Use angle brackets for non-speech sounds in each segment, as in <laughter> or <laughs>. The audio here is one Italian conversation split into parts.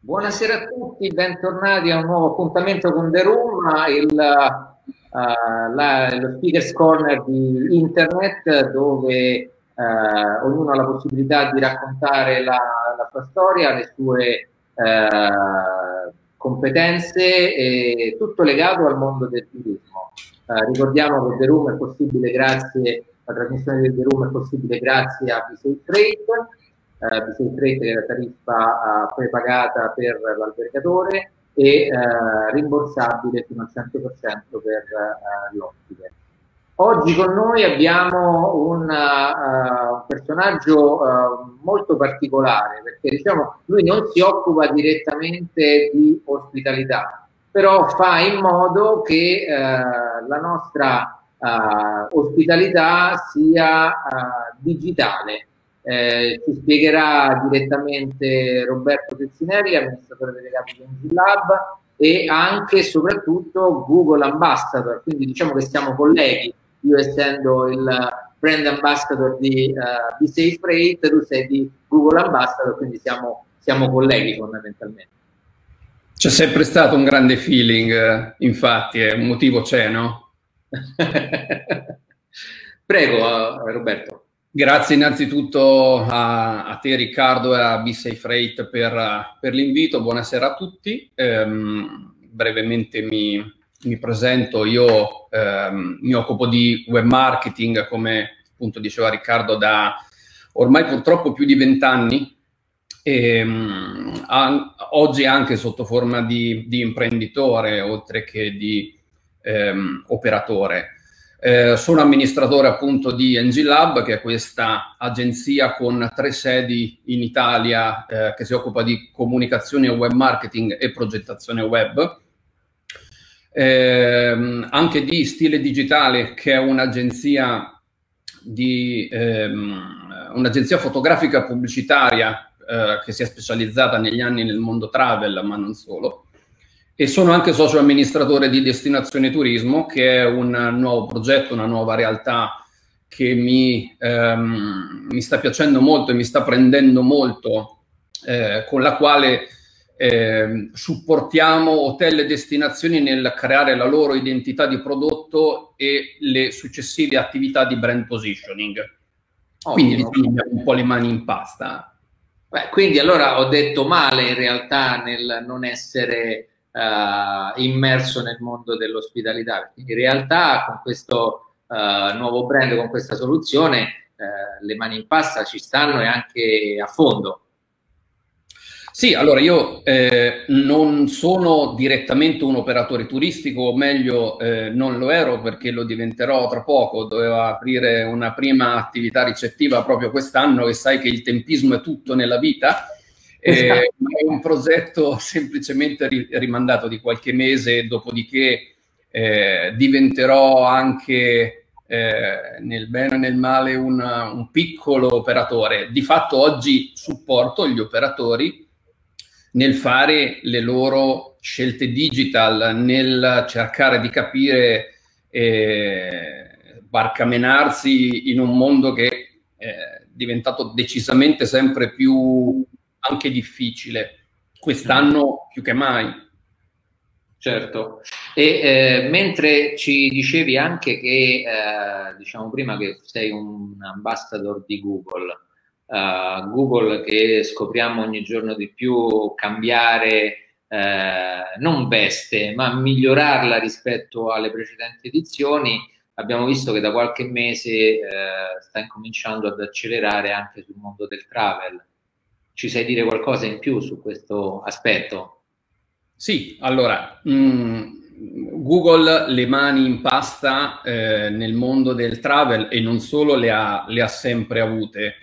Buonasera a tutti, bentornati a un nuovo appuntamento con The Room, il, uh, la, lo Speakers Corner di Internet dove uh, ognuno ha la possibilità di raccontare la, la sua storia, le sue uh, competenze tutto legato al mondo del turismo. Ricordiamo che The Room è possibile grazie, la trasmissione del The Room è possibile grazie a Visafe Freight, eh, di Freight che è la tariffa eh, prepagata per l'albergatore e eh, rimborsabile fino al 100% per eh, l'ospite. Oggi con noi abbiamo un, uh, personaggio uh, molto particolare perché diciamo lui non si occupa direttamente di ospitalità, però fa in modo che uh, la nostra ospitalità sia digitale eh, ci spiegherà direttamente Roberto Pezzinelli, amministratore delegato di Engine Lab e anche e soprattutto Google Ambassador, quindi diciamo che siamo colleghi, io essendo il brand ambassador di uh, Be Safe Freight, tu sei di Google Ambassador, quindi siamo, siamo colleghi fondamentalmente. C'è sempre stato un grande feeling, eh, infatti, un motivo c'è, no? <laughs> Prego, uh, Roberto. Grazie innanzitutto a, a, te Riccardo e a B-Safe Freight per, per l'invito, buonasera a tutti. Ehm, brevemente mi, mi, presento, io ehm, mi occupo di web marketing, come appunto diceva Riccardo, da ormai purtroppo più di vent'anni, e, um, oggi anche sotto forma di, di imprenditore oltre che di um, operatore. Eh, sono amministratore appunto di NG Lab, che è questa agenzia con tre sedi in Italia eh, che si occupa di comunicazione web marketing e progettazione web. Eh, anche di Stile Digitale, che è un'agenzia, di, ehm, un'agenzia fotografica pubblicitaria eh, che si è specializzata negli anni nel mondo travel, ma non solo e sono anche socio amministratore di Destinazione Turismo, che è un nuovo progetto, una nuova realtà che mi, ehm, mi sta piacendo molto e mi sta prendendo molto, eh, con la quale eh, supportiamo hotel e destinazioni nel creare la loro identità di prodotto e le successive attività di brand positioning. Quindi diciamo, abbiamo un po' le mani in pasta. Beh, quindi allora ho detto male in realtà nel non essere uh, immerso nel mondo dell'ospitalità. in realtà con questo uh, nuovo brand, con questa soluzione, uh, le mani in pasta ci stanno e anche a fondo. Sì, allora io eh, non sono direttamente un operatore turistico, o meglio eh, non lo ero perché lo diventerò tra poco, dovevo aprire una prima attività ricettiva proprio quest'anno e sai che il tempismo è tutto nella vita Esatto. Eh, è un progetto <laughs> semplicemente rimandato di qualche mese, dopodiché eh, diventerò anche eh, nel bene e nel male un, un, piccolo operatore. Di fatto oggi supporto gli operatori nel fare le loro scelte digital, nel cercare di capire, eh, barcamenarsi in un mondo che è diventato decisamente sempre più anche difficile, quest'anno più che mai. Certo, e eh, mentre ci dicevi anche che, eh, diciamo prima che sei un ambassador di Google, uh, Google che scopriamo ogni giorno di più cambiare eh, non veste, ma migliorarla rispetto alle precedenti edizioni, abbiamo visto che da qualche mese eh, sta incominciando ad accelerare anche sul mondo del travel ci sai dire qualcosa in più su questo aspetto? Sì, allora, mh, mm, Google le mani in pasta eh, nel mondo del travel e non solo le ha, le ha sempre avute.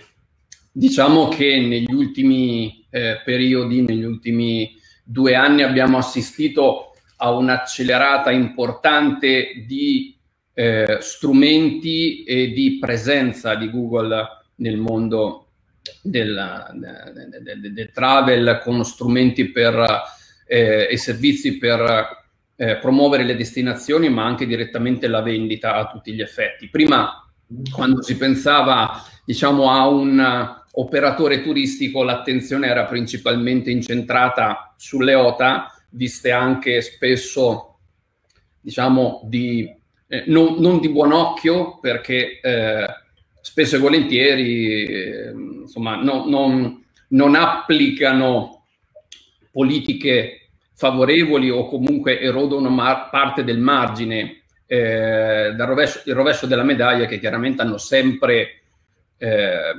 Diciamo che negli ultimi eh, periodi, negli ultimi due anni abbiamo assistito a un'accelerata importante di eh, strumenti e di presenza di Google nel mondo del, del, del, del travel con strumenti per, eh, e servizi per eh, promuovere le destinazioni, ma anche direttamente la vendita a tutti gli effetti. Prima, quando si pensava diciamo, a un operatore turistico, l'attenzione era principalmente incentrata sulle OTA, viste anche spesso diciamo, di, eh, non, non, di buon occhio, perché eh, spesso e volentieri eh, insomma, no, non, non applicano politiche favorevoli o comunque erodono mar- parte del margine eh, dal rovescio, il rovescio della medaglia che chiaramente hanno sempre eh,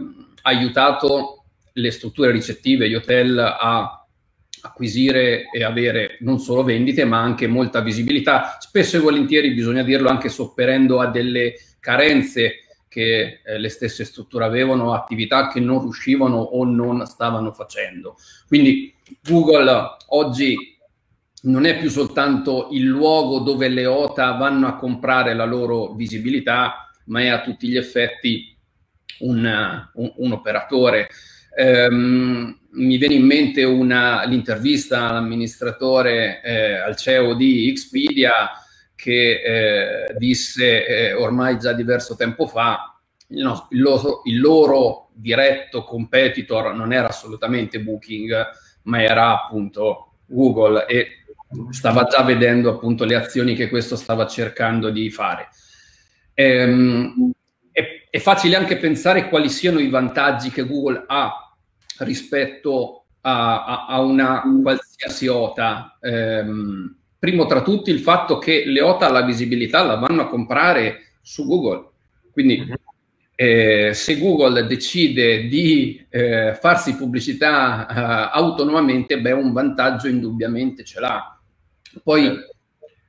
aiutato le strutture ricettive, gli hotel a acquisire e avere non solo vendite ma anche molta visibilità, spesso e volentieri bisogna dirlo anche sopperendo a delle carenze che eh, le stesse strutture avevano, attività che non riuscivano o non stavano facendo. Quindi Google oggi non è più soltanto il luogo dove le OTA vanno a comprare la loro visibilità, ma è a tutti gli effetti un, un, un operatore. Um, mi viene in mente una, l'intervista all'amministratore, eh, al CEO di Expedia, che eh, disse eh, ormai già diverso tempo fa, il, no, il, loro, il, loro, diretto competitor non era assolutamente Booking, ma era appunto Google e stava già vedendo appunto le azioni che questo stava cercando di fare. Ehm, è, è facile anche pensare quali siano i vantaggi che Google ha rispetto a, a, a una qualsiasi OTA. Ehm, primo tra tutti il fatto che le OTA la visibilità la vanno a comprare su Google. Quindi mhm. eh, se Google decide di eh, farsi pubblicità eh, autonomamente, beh, un vantaggio indubbiamente ce l'ha. Poi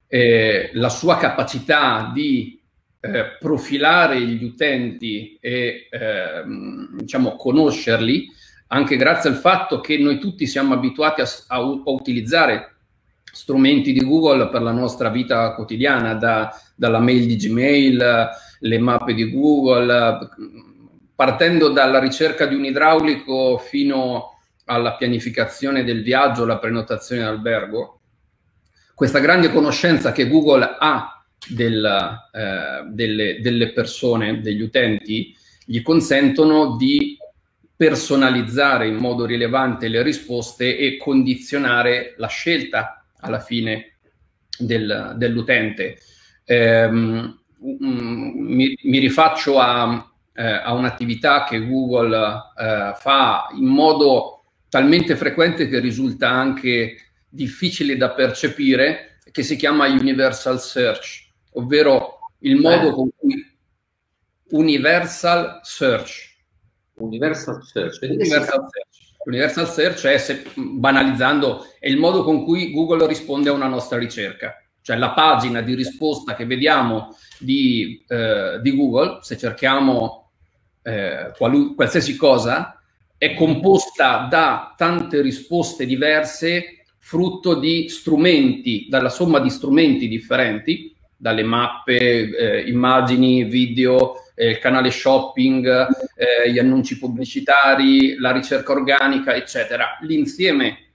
eh, la sua capacità di eh, profilare gli utenti e ehm, diciamo conoscerli, anche grazie al fatto che noi tutti siamo abituati a, a, a utilizzare strumenti di Google per la nostra vita quotidiana, da, dalla mail di Gmail, le mappe di Google, partendo dalla ricerca di un idraulico fino alla pianificazione del viaggio, la prenotazione d'albergo. Questa grande conoscenza che Google ha del, eh, delle, delle persone, degli utenti, gli consentono di personalizzare in modo rilevante le risposte e condizionare la scelta alla fine del, dell'utente. Eh, mi, mi, rifaccio a, eh, a, un'attività che Google eh, fa in modo talmente frequente che risulta anche difficile da percepire, che si chiama Universal Search, ovvero il modo con cui Universal Search. Universal Search. Universal Search L'universal search è, se, banalizzando, è il modo con cui Google risponde a una nostra ricerca. Cioè la pagina di risposta che vediamo di, eh, di Google, se cerchiamo eh, qualu- qualsiasi cosa, è composta da tante risposte diverse, frutto di strumenti, dalla somma di strumenti differenti, dalle mappe, eh, immagini, video, eh, il canale shopping, eh, gli annunci pubblicitari, la ricerca organica, eccetera. L'insieme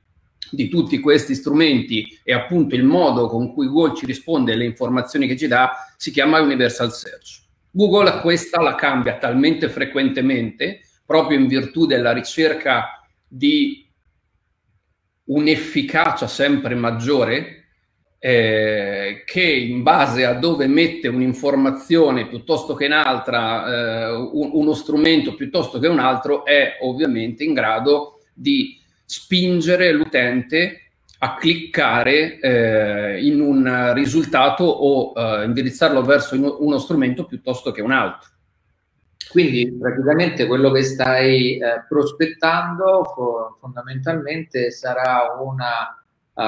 di tutti questi strumenti e appunto il modo con cui Google ci risponde alle informazioni che ci dà si chiama Universal Search. Google questa la cambia talmente frequentemente proprio in virtù della ricerca di un'efficacia sempre maggiore eh, che in base a dove mette un'informazione piuttosto che un'altra, eh, un, uno strumento piuttosto che un altro, è ovviamente in grado di spingere l'utente a cliccare eh, in un risultato o eh, indirizzarlo verso uno strumento piuttosto che un altro. Quindi praticamente quello che stai eh, prospettando fondamentalmente sarà una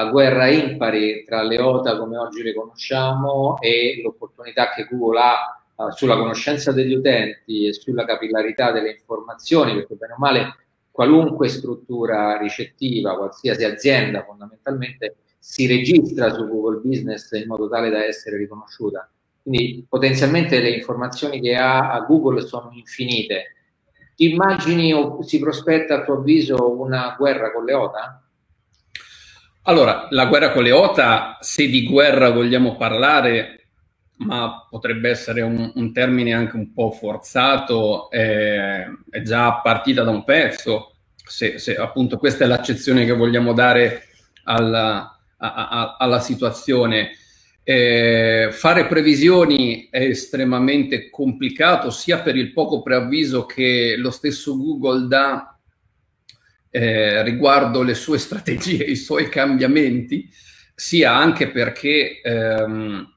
guerra impari tra le OTA come oggi le conosciamo e l'opportunità che Google ha uh, sulla conoscenza degli utenti e sulla capillarità delle informazioni, perché bene o male qualunque struttura ricettiva, qualsiasi azienda fondamentalmente si registra su Google Business in modo tale da essere riconosciuta. Quindi potenzialmente le informazioni che ha Google sono infinite. Ti immagini o si prospetta a tuo avviso una guerra con le OTA? Allora, la guerra con le OTA, se di guerra vogliamo parlare, ma potrebbe essere un, un termine anche un po' forzato, è, è già partita da un pezzo, se, se, appunto questa è l'accezione che vogliamo dare alla, a, a, alla situazione. Eh, fare previsioni è estremamente complicato sia per il poco preavviso che lo stesso Google dà eh, riguardo le sue strategie, <laughs> i suoi cambiamenti, sia anche perché ehm,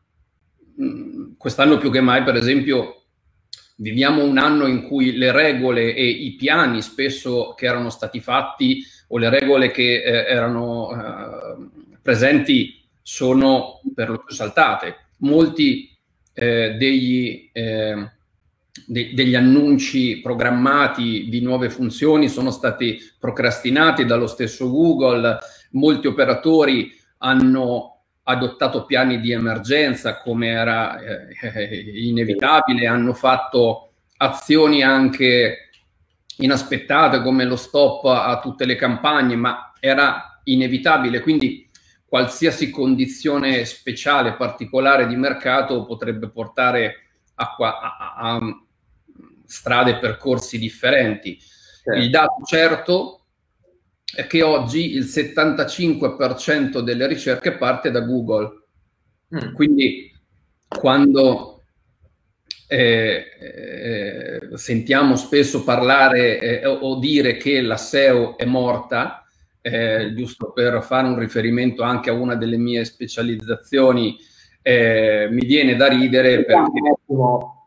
quest'anno più che mai, per esempio, viviamo un anno in cui le regole e i piani spesso che erano stati fatti o le regole che eh, erano eh, presenti sono per lo più saltate. Molti eh, degli, eh, de- degli annunci programmati di nuove funzioni sono stati procrastinati dallo stesso Google, molti operatori hanno adottato piani di emergenza come era eh, inevitabile, hanno fatto azioni anche inaspettate come lo stop a tutte le campagne, ma era inevitabile, quindi qualsiasi condizione speciale, particolare di mercato potrebbe portare a, a, a strade e percorsi differenti. Certo. Il dato certo è che oggi il 75% delle ricerche parte da Google. Mm. Quindi quando eh, eh, sentiamo spesso parlare eh, o dire che la SEO è morta, eh, giusto per fare un riferimento anche a una delle mie specializzazioni, eh, mi viene da ridere perché...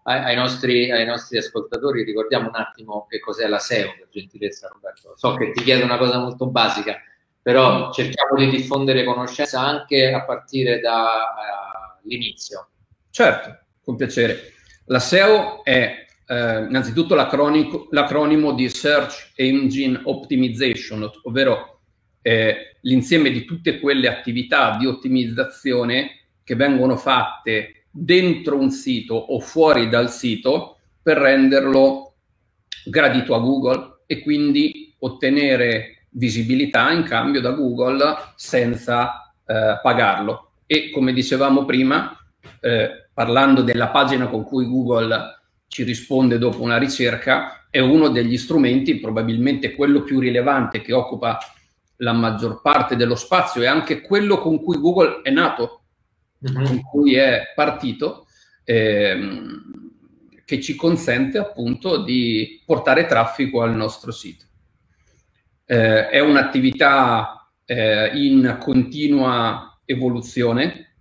Ai nostri, ai nostri, ascoltatori ricordiamo un attimo che cos'è la SEO, per gentilezza Roberto. So che ti chiedo una cosa molto basica, però cerchiamo di diffondere conoscenza anche a partire dall'inizio. Uh, certo, con piacere. La SEO è eh, innanzitutto l'acronimo di Search Engine Optimization, ovvero eh, l'insieme di tutte quelle attività di ottimizzazione che vengono fatte dentro un sito o fuori dal sito per renderlo gradito a Google e quindi ottenere visibilità in cambio da Google senza eh, pagarlo. E come dicevamo prima, eh, parlando della pagina con cui Google ci risponde dopo una ricerca, è uno degli strumenti, probabilmente quello più rilevante che occupa la maggior parte dello spazio e anche quello con cui Google è nato, mm-hmm. con cui è partito, ehm, che ci consente appunto di portare traffico al nostro sito. Eh, è un'attività eh, in continua evoluzione.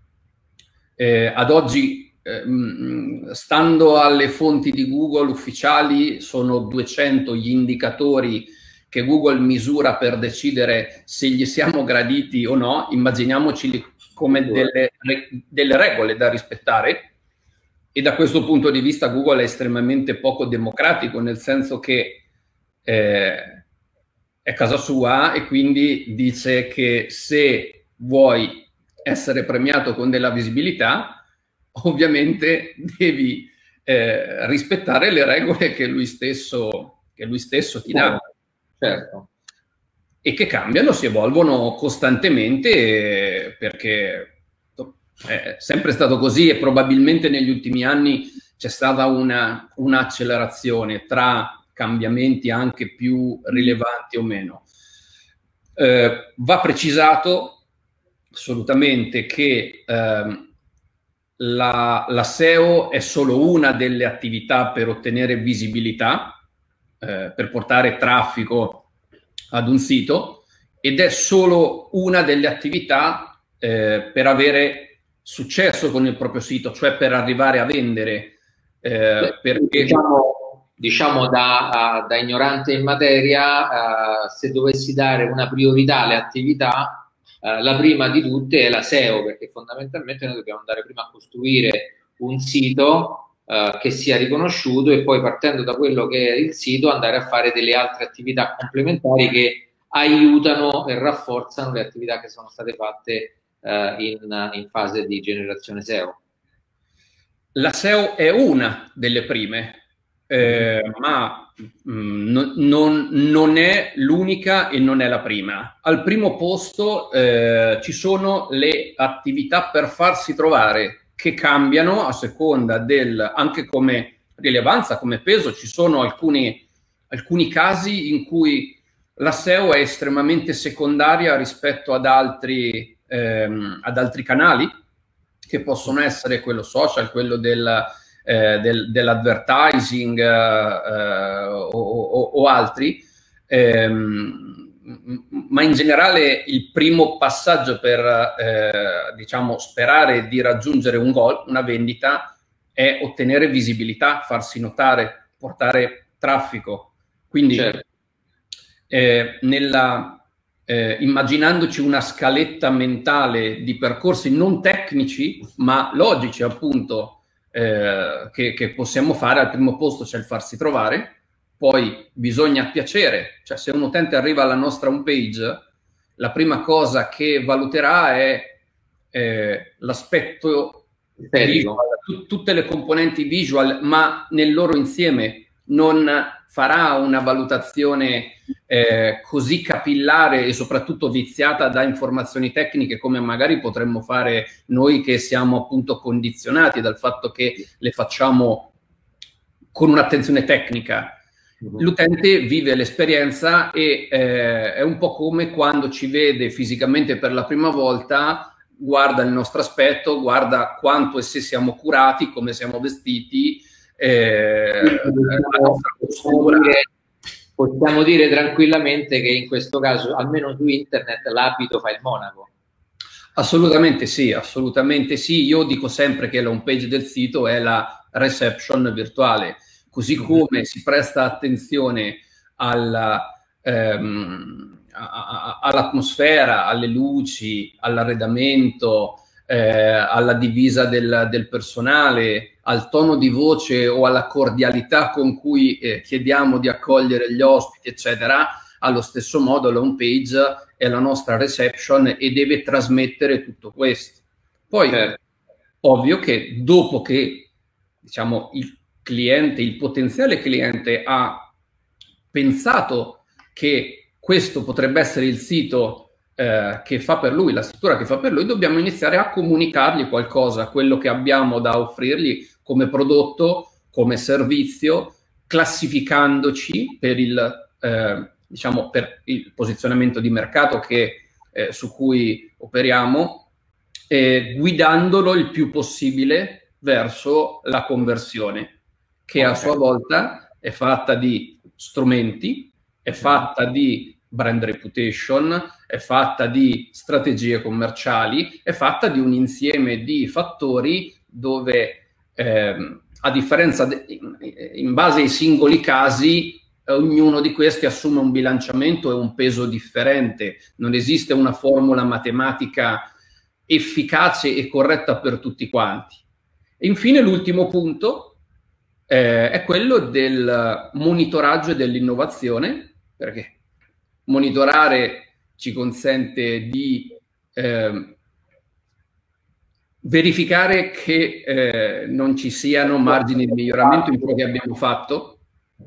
Eh, ad oggi, ehm, stando alle fonti di Google ufficiali, sono 200 gli indicatori che Google misura per decidere se gli siamo graditi o no, immaginiamoci come delle, delle regole da rispettare. E da questo punto di vista Google è estremamente poco democratico, nel senso che eh, è casa sua e quindi dice che se vuoi essere premiato con della visibilità, ovviamente devi eh, rispettare le regole che lui stesso, che lui stesso ti dà. Certo. E che cambiano, si evolvono costantemente perché è sempre stato così e probabilmente negli ultimi anni c'è stata una, un'accelerazione tra cambiamenti anche più rilevanti o meno. Eh, va precisato assolutamente che eh, la, la, SEO è solo una delle attività per ottenere visibilità, eh, per portare traffico ad un sito ed è solo una delle attività eh, per avere successo con il proprio sito, cioè per arrivare a vendere. Eh, perché... Diciamo, diciamo da, da, ignorante in materia, uh, se dovessi dare una priorità alle attività, uh, la prima di tutte è la SEO, perché fondamentalmente noi dobbiamo andare prima a costruire un sito eh, che sia riconosciuto e poi partendo da quello che è il sito andare a fare delle altre attività complementari che aiutano e rafforzano le attività che sono state fatte uh, in, in fase di generazione SEO. La SEO è una delle prime, eh, ma mh, mm, non, non, è l'unica e non è la prima. Al primo posto eh, ci sono le attività per farsi trovare che cambiano a seconda del, anche come rilevanza, come peso, ci sono alcuni, alcuni casi in cui la SEO è estremamente secondaria rispetto ad altri, ehm, ad altri canali, che possono essere quello social, quello del, eh, del, dell'advertising eh, o, o, o, altri. Ehm, ma in generale il primo passaggio per eh, diciamo sperare di raggiungere un goal, una vendita, è ottenere visibilità, farsi notare, portare traffico. Quindi certo. eh, nella, eh, immaginandoci una scaletta mentale di percorsi non tecnici, ma logici appunto, eh, che, che possiamo fare, al primo posto c'è il farsi trovare, poi bisogna piacere, cioè se un utente arriva alla nostra homepage, la prima cosa che valuterà è eh, l'aspetto visual, t- tutte le componenti visual, ma nel loro insieme non farà una valutazione eh, così capillare e soprattutto viziata da informazioni tecniche come magari potremmo fare noi che siamo appunto condizionati dal fatto che le facciamo con un'attenzione tecnica. L'utente vive l'esperienza e eh, è un po' come quando ci vede fisicamente per la prima volta, guarda il nostro aspetto, guarda quanto e se siamo curati, come siamo vestiti, eh, la nostra postura. Possiamo dire tranquillamente che in questo caso, almeno su internet, l'abito fa il monaco. Assolutamente sì, assolutamente sì. Io dico sempre che la home page del sito è la reception virtuale così come si presta attenzione alla, ehm, all'atmosfera, alle luci, all'arredamento, eh, alla divisa del, del, personale, al tono di voce o alla cordialità con cui eh, chiediamo di accogliere gli ospiti, eccetera, allo stesso modo la home page è la nostra reception e deve trasmettere tutto questo. Poi, certo. ovvio che dopo che diciamo, il cliente, il potenziale cliente ha pensato che questo potrebbe essere il sito eh, che fa per lui, la struttura che fa per lui, dobbiamo iniziare a comunicargli qualcosa, quello che abbiamo da offrirgli come prodotto, come servizio, classificandoci per il, eh, diciamo, per il posizionamento di mercato che, eh, su cui operiamo, guidandolo il più possibile verso la conversione che a sua volta è fatta di strumenti, è fatta di brand reputation, è fatta di strategie commerciali, è fatta di un insieme di fattori dove, eh, a differenza, de- in base ai singoli casi, ognuno di questi assume un bilanciamento e un peso differente. Non esiste una formula matematica efficace e corretta per tutti quanti. E infine l'ultimo punto eh, è quello del monitoraggio e dell'innovazione, perché monitorare ci consente di eh, verificare che eh, non ci siano margini di miglioramento in quello che abbiamo fatto.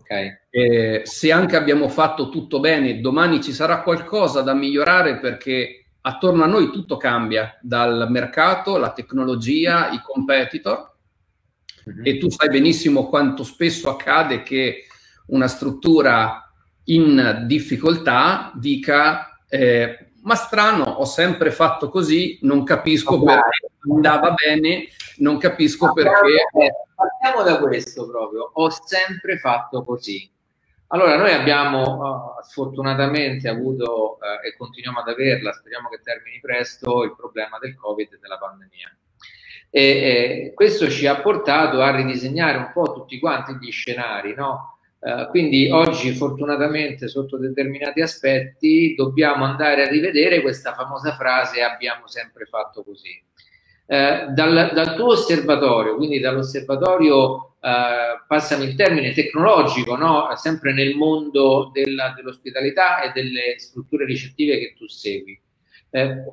Okay. Eh, se anche abbiamo fatto tutto bene, domani ci sarà qualcosa da migliorare perché attorno a noi tutto cambia, dal mercato, la tecnologia, i competitor e tu sai benissimo quanto spesso accade che una struttura in difficoltà dica eh, ma strano, ho sempre fatto così, non capisco okay. perché andava bene, non capisco partiamo, perché... Partiamo da questo proprio, ho sempre fatto così. Allora, noi abbiamo uh, sfortunatamente avuto uh, e continuiamo ad averla, speriamo che termini presto, il problema del Covid e della pandemia. E, e questo ci ha portato a ridisegnare un po' tutti quanti gli scenari, no? Uh, quindi oggi fortunatamente sotto determinati aspetti dobbiamo andare a rivedere questa famosa frase abbiamo sempre fatto così. Uh, dal, dal, tuo osservatorio, quindi dall'osservatorio, uh, passami il termine tecnologico, no? sempre nel mondo della, dell'ospitalità e delle strutture ricettive che tu segui, eh,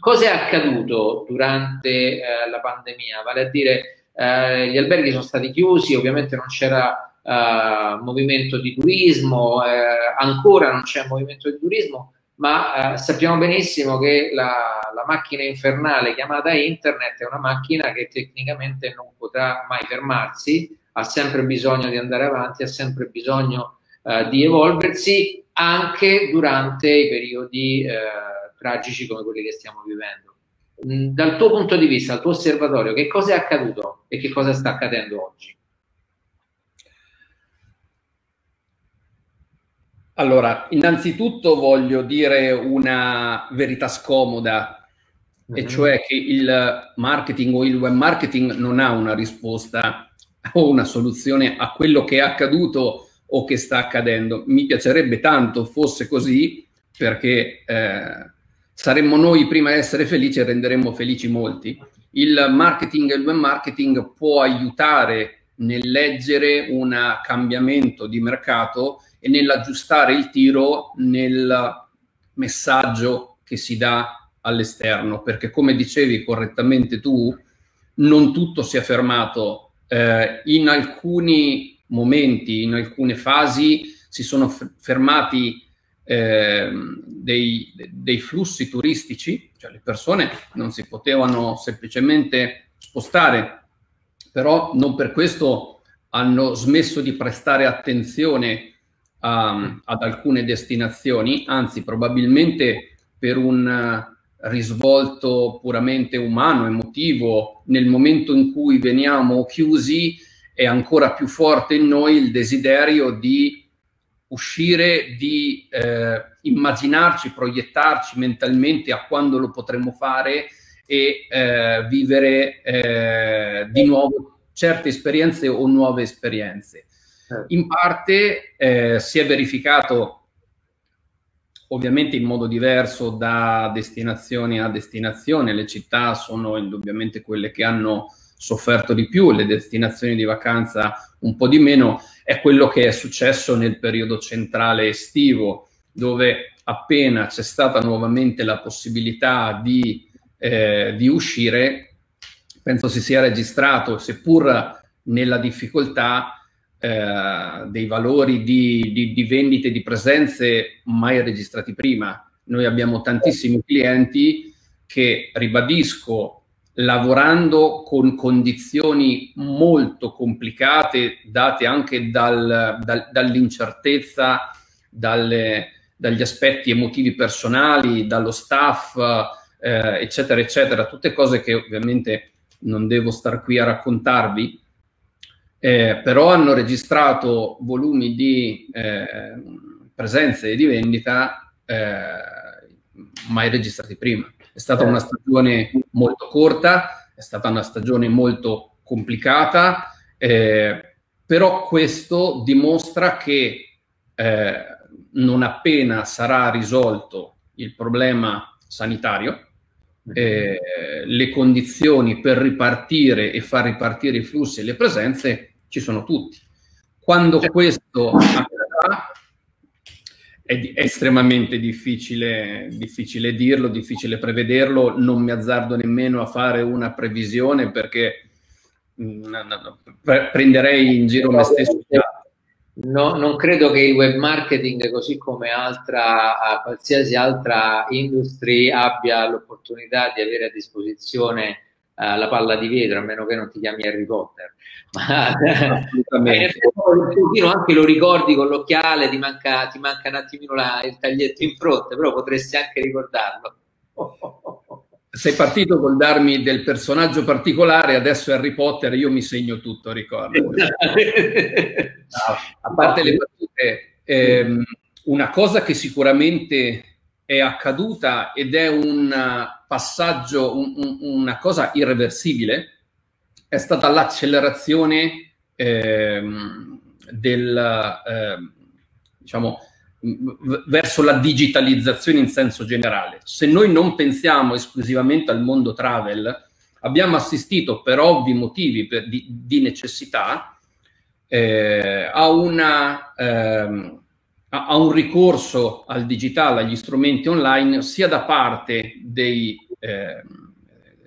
cosa è accaduto durante eh, la pandemia? Vale a dire, eh, gli alberghi sono stati chiusi, ovviamente non c'era uh, movimento di turismo, eh, ancora non c'è movimento di turismo, ma eh, sappiamo benissimo che la, la, macchina infernale chiamata internet è una macchina che tecnicamente non potrà mai fermarsi, ha sempre bisogno di andare avanti, ha sempre bisogno eh, di evolversi anche durante i periodi eh, tragici come quelli che stiamo vivendo. Mm, dal tuo punto di vista, dal tuo osservatorio, che cosa è accaduto e che cosa sta accadendo oggi? Allora, innanzitutto voglio dire una verità scomoda, mm-hmm. e mhm. cioè che il marketing o il web marketing non ha una risposta o una soluzione a quello che è accaduto o che sta accadendo. Mi piacerebbe tanto fosse così, perché eh, saremmo noi prima a essere felici e renderemmo felici molti. Il marketing e il web marketing può aiutare nel leggere un cambiamento di mercato e nell'aggiustare il tiro nel messaggio che si dà all'esterno, perché come dicevi correttamente tu, non tutto si è fermato. Eh, in alcuni momenti, in alcune fasi si sono fermati eh, dei, dei, flussi turistici, cioè le persone non si potevano semplicemente spostare, però non per questo hanno smesso di prestare attenzione a, ad alcune destinazioni, anzi probabilmente per un risvolto puramente umano, emotivo, nel momento in cui veniamo chiusi è ancora più forte in noi il desiderio di uscire, di eh, immaginarci, proiettarci mentalmente a quando lo potremmo fare e eh, vivere eh, di nuovo certe esperienze o nuove esperienze. Certo. In parte eh, si è verificato ovviamente in modo diverso da destinazione a destinazione, le città sono indubbiamente quelle che hanno sofferto di più, le destinazioni di vacanza un po' di meno, è quello che è successo nel periodo centrale estivo, dove appena c'è stata nuovamente la possibilità di, eh, di uscire, penso si sia registrato, seppur nella difficoltà, eh, dei valori di, di, di vendite, di presenze mai registrati prima. Noi abbiamo tantissimi clienti che, ribadisco, lavorando con condizioni molto complicate, date anche dal, dal, dall'incertezza, dalle, dagli aspetti emotivi personali, dallo staff, eh, eccetera, eccetera, tutte cose che ovviamente non devo star qui a raccontarvi, eh, però hanno registrato volumi di eh, presenze e di vendita eh, mai registrati prima. È stata una stagione molto corta, è stata una stagione molto complicata, eh, però questo dimostra che eh, non appena sarà risolto il problema sanitario, eh, le condizioni per ripartire e far ripartire i flussi e le presenze ci sono tutti. Quando questo accadrà è, estremamente difficile, difficile, dirlo, difficile prevederlo, non mi azzardo nemmeno a fare una previsione perché mm, no, no, prenderei in giro me stesso. No, non credo che il web marketing, così come altra, qualsiasi altra industria, abbia l'opportunità di avere a disposizione uh, la palla di vetro, a meno che non ti chiami Harry Potter. <laughs> Ma. Eh, <laughs> anche lo ricordi con l'occhiale, ti manca, ti manca un attimino la, il taglietto in fronte, però potresti anche ricordarlo. Sei partito col darmi del personaggio particolare, adesso Harry Potter, io mi segno tutto, ricordo. no, a parte le battute, ehm, una cosa che sicuramente è accaduta ed è un passaggio, un, un, una cosa irreversibile, è stata l'accelerazione ehm, del, eh, diciamo, verso la digitalizzazione in senso generale. Se noi non pensiamo esclusivamente al mondo travel, abbiamo assistito per ovvi motivi per, di, di, necessità eh, a, una, ehm, a, a, un ricorso al digitale, agli strumenti online, sia da parte dei, eh,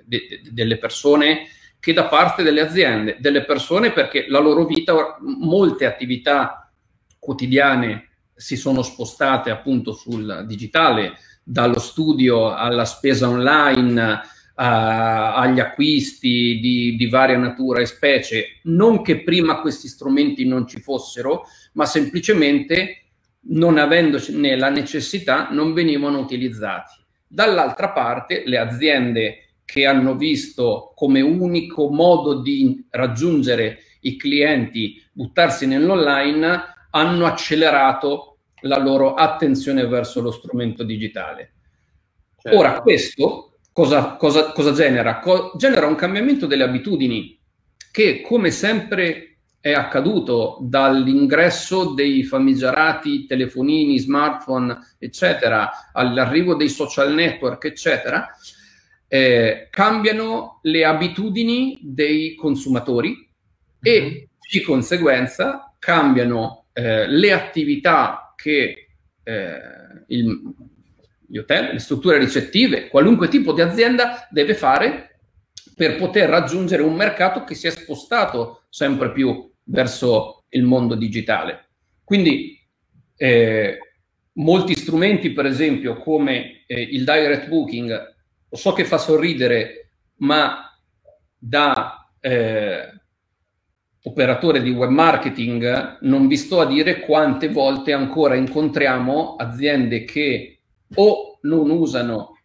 de, de, delle persone che da parte delle aziende, delle persone, perché la loro vita, molte attività quotidiane si sono spostate appunto sul digitale, dallo studio alla spesa online, a, agli acquisti di, di varia natura e specie, non che prima questi strumenti non ci fossero, ma semplicemente non avendone la necessità non venivano utilizzati. Dall'altra parte le aziende che hanno visto come unico modo di raggiungere i clienti buttarsi nell'online hanno accelerato la loro attenzione verso lo strumento digitale. Certo. Ora, questo cosa, cosa, cosa genera? Co- genera un cambiamento delle abitudini che, come sempre è accaduto dall'ingresso dei famigerati telefonini, smartphone, eccetera, all'arrivo dei social network, eccetera, eh, cambiano le abitudini dei consumatori mm-hmm. e di conseguenza cambiano eh, le attività che eh, il, gli hotel, le strutture ricettive, qualunque tipo di azienda deve fare per poter raggiungere un mercato che si è spostato sempre più verso il mondo digitale. Quindi eh, molti strumenti, per esempio, come eh, il direct booking, lo so che fa sorridere, ma da eh, operatore di web marketing non vi sto a dire quante volte ancora incontriamo aziende che o non usano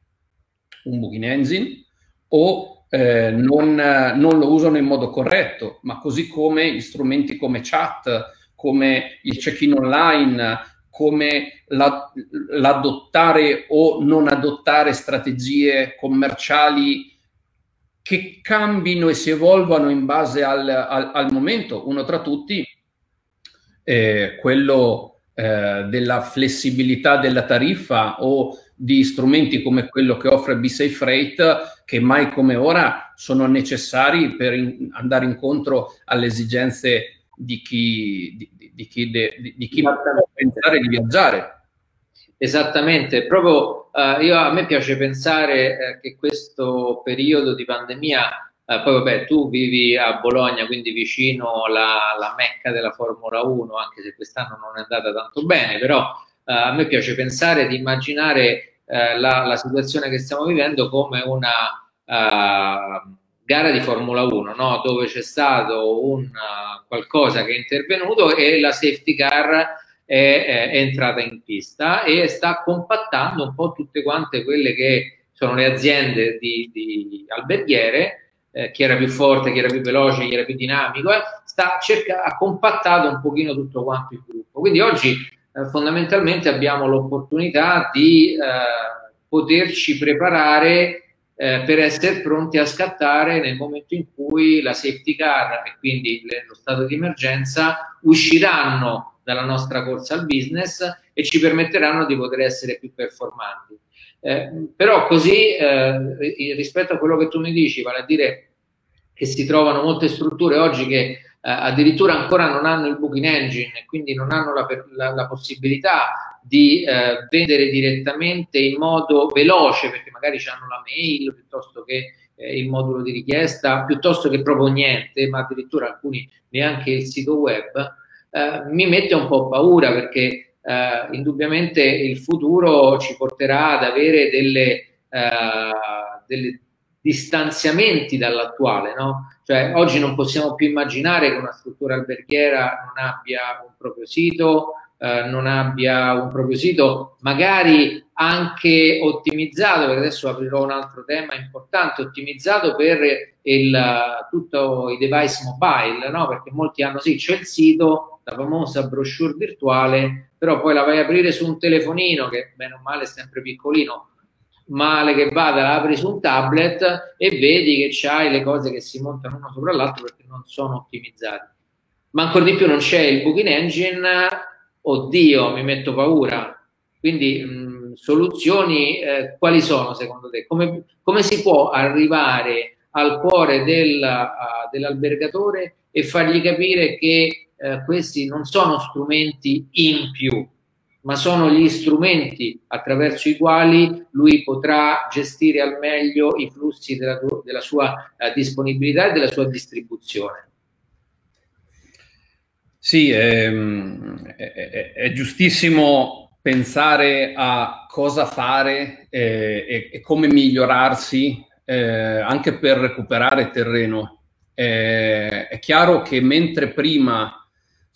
un booking engine o eh, non, non, lo usano in modo corretto, ma così come strumenti come chat, come il check-in online, come la, l'adottare o non adottare strategie commerciali che cambino e si evolvano in base al, al, al momento. Uno tra tutti, eh, quello eh, della flessibilità della tariffa o di strumenti come quello che offre B-Safe Freight che mai come ora sono necessari per in, andare incontro alle esigenze di chi, di, di chi, de, di chi pensare di viaggiare. Esattamente, proprio uh, io, a me piace pensare eh, che questo periodo di pandemia, uh, poi vabbè tu vivi a Bologna, quindi vicino alla, mecca della Formula 1, anche se quest'anno non è andata tanto bene, però uh, a me piace pensare di immaginare eh, la, la, situazione che stiamo vivendo come una uh, gara di Formula 1, no? dove c'è stato un, qualcosa che è intervenuto e la safety car è, è, entrata in pista e sta compattando un po' tutte quante quelle che sono le aziende di, di alberghiere, eh, chi era più forte, chi era più veloce, chi era più dinamico, eh, sta cerca, ha compattato un pochino tutto quanto il gruppo. Quindi oggi eh, fondamentalmente abbiamo l'opportunità di eh, poterci preparare eh, per essere pronti a scattare nel momento in cui la safety car e quindi le, lo stato di emergenza usciranno dalla nostra corsa al business e ci permetteranno di poter essere più performanti. Eh, però così eh, rispetto a quello che tu mi dici, vale a dire che si trovano molte strutture oggi che addirittura ancora non hanno il booking engine e quindi non hanno la, la, la possibilità di eh, vendere direttamente in modo veloce perché magari hanno la mail piuttosto che eh, il modulo di richiesta piuttosto che proprio niente ma addirittura alcuni neanche il sito web eh, mi mette un po' paura perché eh, indubbiamente il futuro ci porterà ad avere delle, eh, delle distanziamenti dall'attuale, no? Cioè, oggi non possiamo più immaginare che una struttura alberghiera non abbia un proprio sito, eh, non abbia un proprio sito, magari anche ottimizzato, perché adesso aprirò un altro tema importante, ottimizzato per il, tutto i device mobile, no? Perché molti hanno sì, c'è il sito, la famosa brochure virtuale, però poi la vai a aprire su un telefonino che bene o male è sempre piccolino, male che vada, apri su un tablet e vedi che c'hai le cose che si montano uno sopra l'altro perché non sono ottimizzate. Ma ancora di più non c'è il booking engine, oddio, mi metto paura. Quindi mh, soluzioni eh, quali sono secondo te? Come, come, si può arrivare al cuore del, uh, dell'albergatore e fargli capire che uh, questi non sono strumenti in più, ma sono gli strumenti attraverso i quali lui potrà gestire al meglio i flussi della, della sua eh, disponibilità e della sua distribuzione. Sì, ehm, è, è, è, giustissimo pensare a cosa fare eh, e, e, come migliorarsi eh, anche per recuperare terreno. Eh, è chiaro che mentre prima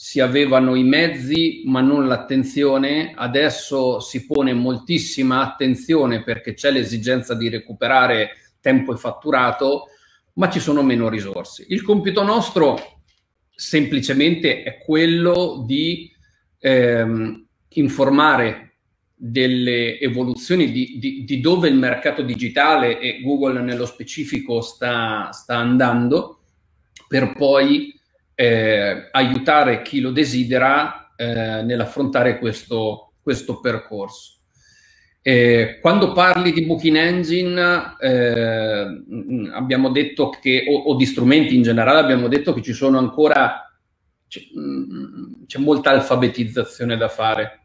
si avevano i mezzi ma non l'attenzione, adesso si pone moltissima attenzione perché c'è l'esigenza di recuperare tempo e fatturato, ma ci sono meno risorse. Il compito nostro semplicemente è quello di ehm, informare delle evoluzioni di, di, di, dove il mercato digitale e Google nello specifico sta, sta andando per poi eh, aiutare chi lo desidera eh, nell'affrontare questo, questo percorso. Eh, quando parli di Booking Engine, eh, abbiamo detto che, o, o, di strumenti in generale, abbiamo detto che ci sono ancora, c'è, c'è molta alfabetizzazione da fare.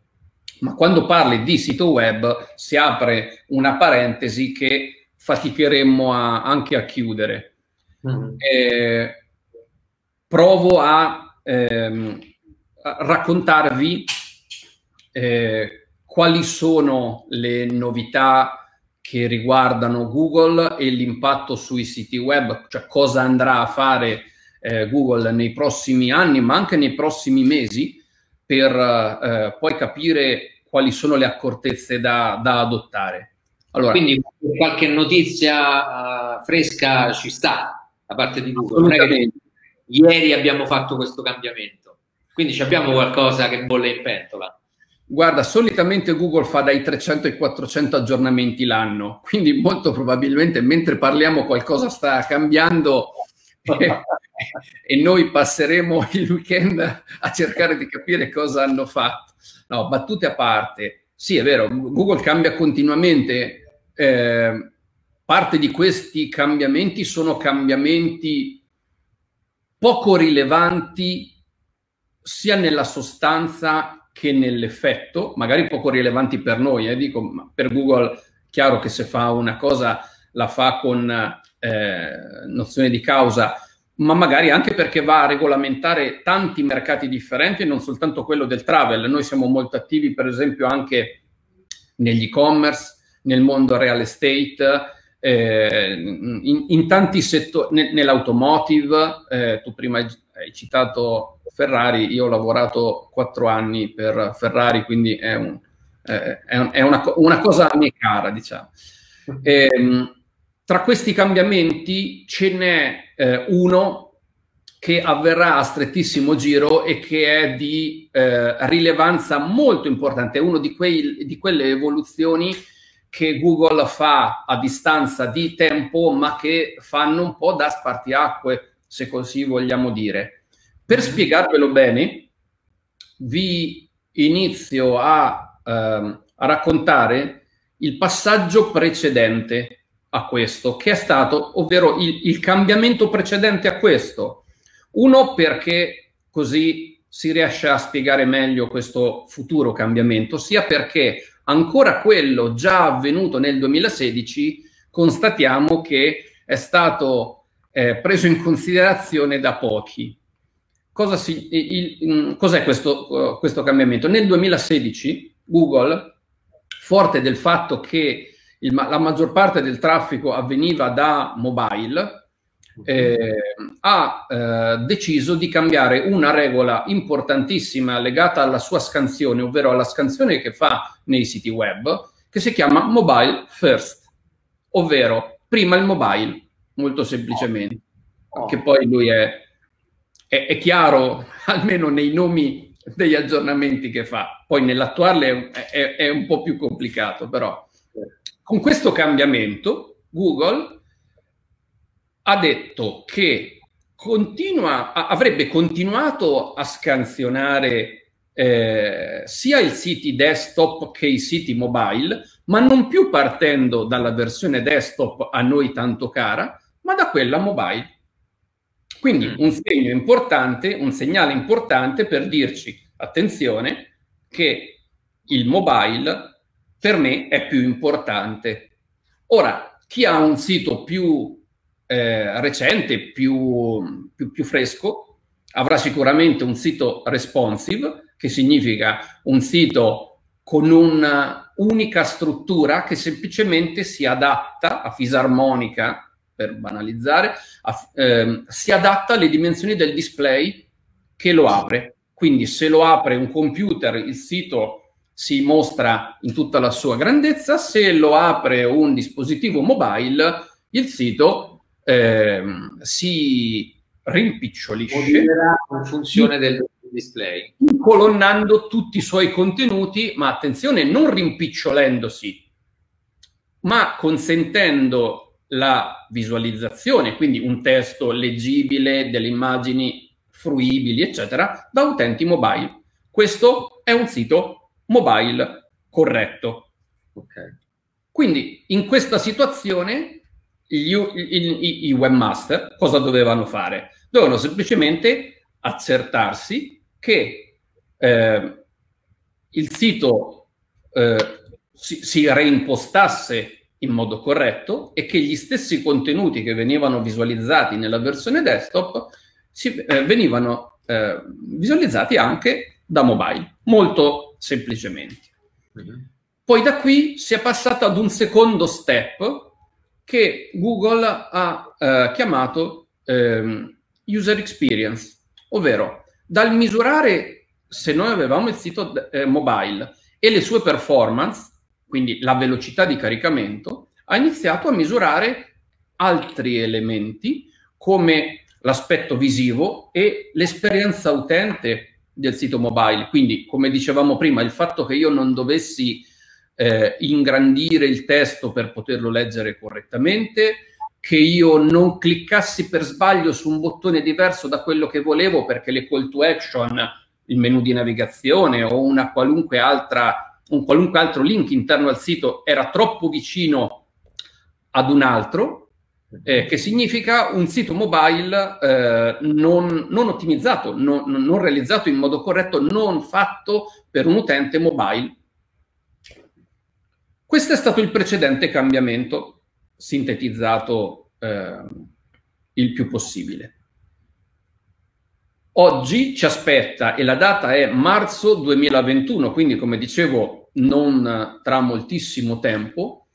Ma quando parli di sito web si apre una parentesi che faticheremmo a, anche a chiudere. Mm. Eh, provo a, ehm, a raccontarvi eh, quali sono le novità che riguardano Google e l'impatto sui siti web, cioè cosa andrà a fare eh, Google nei prossimi anni, ma anche nei prossimi mesi, per eh, poi capire quali sono le accortezze da, da adottare. Allora, Quindi qualche notizia uh, fresca ci sta da parte di Google. Ieri abbiamo fatto questo cambiamento, quindi abbiamo qualcosa che bolle in pentola. Guarda, solitamente Google fa dai 300 ai 400 aggiornamenti l'anno, quindi molto probabilmente mentre parliamo qualcosa sta cambiando e, <laughs> e noi passeremo il weekend a cercare di capire cosa hanno fatto. No, battute a parte, sì è vero, Google cambia continuamente. Eh, parte di questi cambiamenti sono cambiamenti poco rilevanti sia nella sostanza che nell'effetto, magari poco rilevanti per noi, eh, dico, per Google chiaro che se fa una cosa la fa con eh, nozione di causa, ma magari anche perché va a regolamentare tanti mercati differenti non soltanto quello del travel. Noi siamo molto attivi, per esempio, anche negli e-commerce, nel mondo real estate, eh, in, in, tanti settori, nell'automotive, eh, tu prima hai citato Ferrari, io ho lavorato quattro anni per Ferrari, quindi è, un, eh, è, un, è una, una, cosa a me cara, diciamo. E, <laughs> ehm, tra questi cambiamenti ce n'è eh, uno che avverrà a strettissimo giro e che è di eh, rilevanza molto importante, è una di, di quelle evoluzioni che Google fa a distanza di tempo, ma che fanno un po' da spartiacque, se così vogliamo dire. Per spiegarvelo bene, vi inizio a, ehm, a raccontare il passaggio precedente a questo, che è stato, ovvero il, il cambiamento precedente a questo. Uno perché così si riesce a spiegare meglio questo futuro cambiamento, sia perché ancora quello già avvenuto nel 2016 constatiamo che è stato eh, preso in considerazione da pochi. Cosa si, il, il, cos'è questo, uh, questo cambiamento? Nel 2016 Google, forte del fatto che il, la maggior parte del traffico avveniva da mobile, eh, ha eh, deciso di cambiare una regola importantissima legata alla sua scansione, ovvero alla scansione che fa nei siti web, che si chiama mobile first, ovvero prima il mobile, molto semplicemente, oh. che poi lui è è, è chiaro, <laughs> almeno nei nomi degli aggiornamenti che fa. Poi nell'attuale è, è, è, un po' più complicato, però con questo cambiamento Google ha detto che continua, avrebbe continuato a scansionare eh, sia i siti desktop che i siti mobile, ma non più partendo dalla versione desktop a noi tanto cara, ma da quella mobile. Quindi mm. un segno importante, un segnale importante per dirci, attenzione, che il mobile per me è più importante. Ora, chi ha un sito più eh, recente, più, più, più fresco, avrà sicuramente un sito responsive, che significa un sito con un'unica struttura che semplicemente si adatta a fisarmonica, per banalizzare, a, ehm, si adatta alle dimensioni del display che lo apre. Quindi se lo apre un computer, il sito si mostra in tutta la sua grandezza, se lo apre un dispositivo mobile, il sito ehm, si rimpicciolisce in funzione del display, colonnando tutti i suoi contenuti, ma attenzione, non rimpicciolendosi, ma consentendo la visualizzazione, quindi un testo leggibile, delle immagini fruibili, eccetera, da utenti mobile. Questo è un sito mobile corretto. Okay. Quindi in questa situazione gli, i, i webmaster cosa dovevano fare? Dovevano semplicemente accertarsi che eh, il sito eh, si, si reimpostasse in modo corretto e che gli stessi contenuti che venivano visualizzati nella versione desktop si, eh, venivano eh, visualizzati anche da mobile, molto semplicemente. Mm-hmm. Poi da qui si è passato ad un secondo step che Google ha eh, chiamato ehm, user experience, ovvero dal misurare se noi avevamo il sito eh, mobile e le sue performance, quindi la velocità di caricamento, ha iniziato a misurare altri elementi come l'aspetto visivo e l'esperienza utente del sito mobile. Quindi, come dicevamo prima, il fatto che io non dovessi eh, ingrandire il testo per poterlo leggere correttamente, che io non cliccassi per sbaglio su un bottone diverso da quello che volevo perché le call to action, il menu di navigazione o una qualunque altra, un qualunque altro link interno al sito era troppo vicino ad un altro, eh, che significa un sito mobile eh, non, non, ottimizzato, non, non realizzato in modo corretto, non fatto per un utente mobile. Questo è stato il precedente cambiamento sintetizzato eh, il più possibile. Oggi ci aspetta, e la data è marzo 2021, quindi come dicevo non tra moltissimo tempo,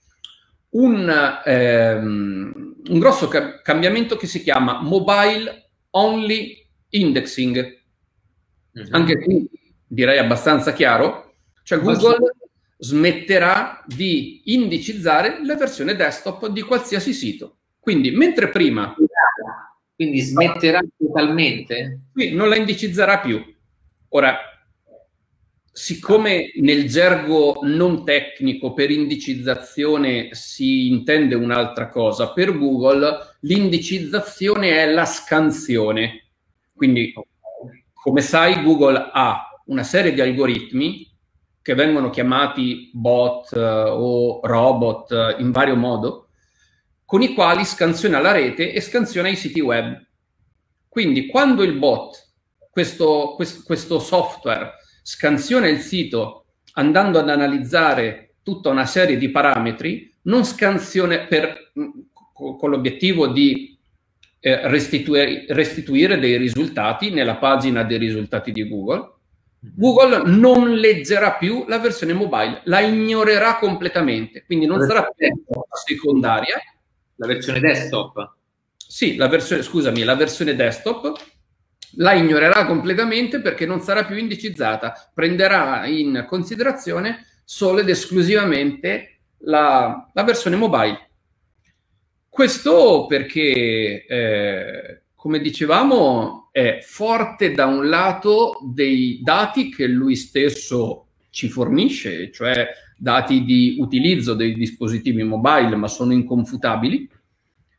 un, ehm, un grosso ca- cambiamento che si chiama Mobile Only Indexing. Mm-hmm. Anche qui direi abbastanza chiaro, cioè Google smetterà di indicizzare la versione desktop di qualsiasi sito. Quindi, mentre prima... Quindi smetterà totalmente? Qui non la indicizzerà più. Ora, siccome nel gergo non tecnico per indicizzazione si intende un'altra cosa, per Google l'indicizzazione è la scansione. Quindi, come sai, Google ha una serie di algoritmi che vengono chiamati bot uh, o robot uh, in vario modo, con i quali scansiona la rete e scansiona i siti web. Quindi quando il bot, questo, questo, software, scansiona il sito andando ad analizzare tutta una serie di parametri, non scansiona per, con l'obiettivo di eh, restituire, restituire dei risultati nella pagina dei risultati di Google, Google non leggerà più la versione mobile, la ignorerà completamente, quindi non sarà più secondaria. La versione desktop? Sì, la versione, scusami, la versione desktop la ignorerà completamente perché non sarà più indicizzata, prenderà in considerazione solo ed esclusivamente la, la versione mobile. Questo perché, eh, come dicevamo, è forte da un lato dei dati che lui stesso ci fornisce, cioè dati di utilizzo dei dispositivi mobile, ma sono inconfutabili,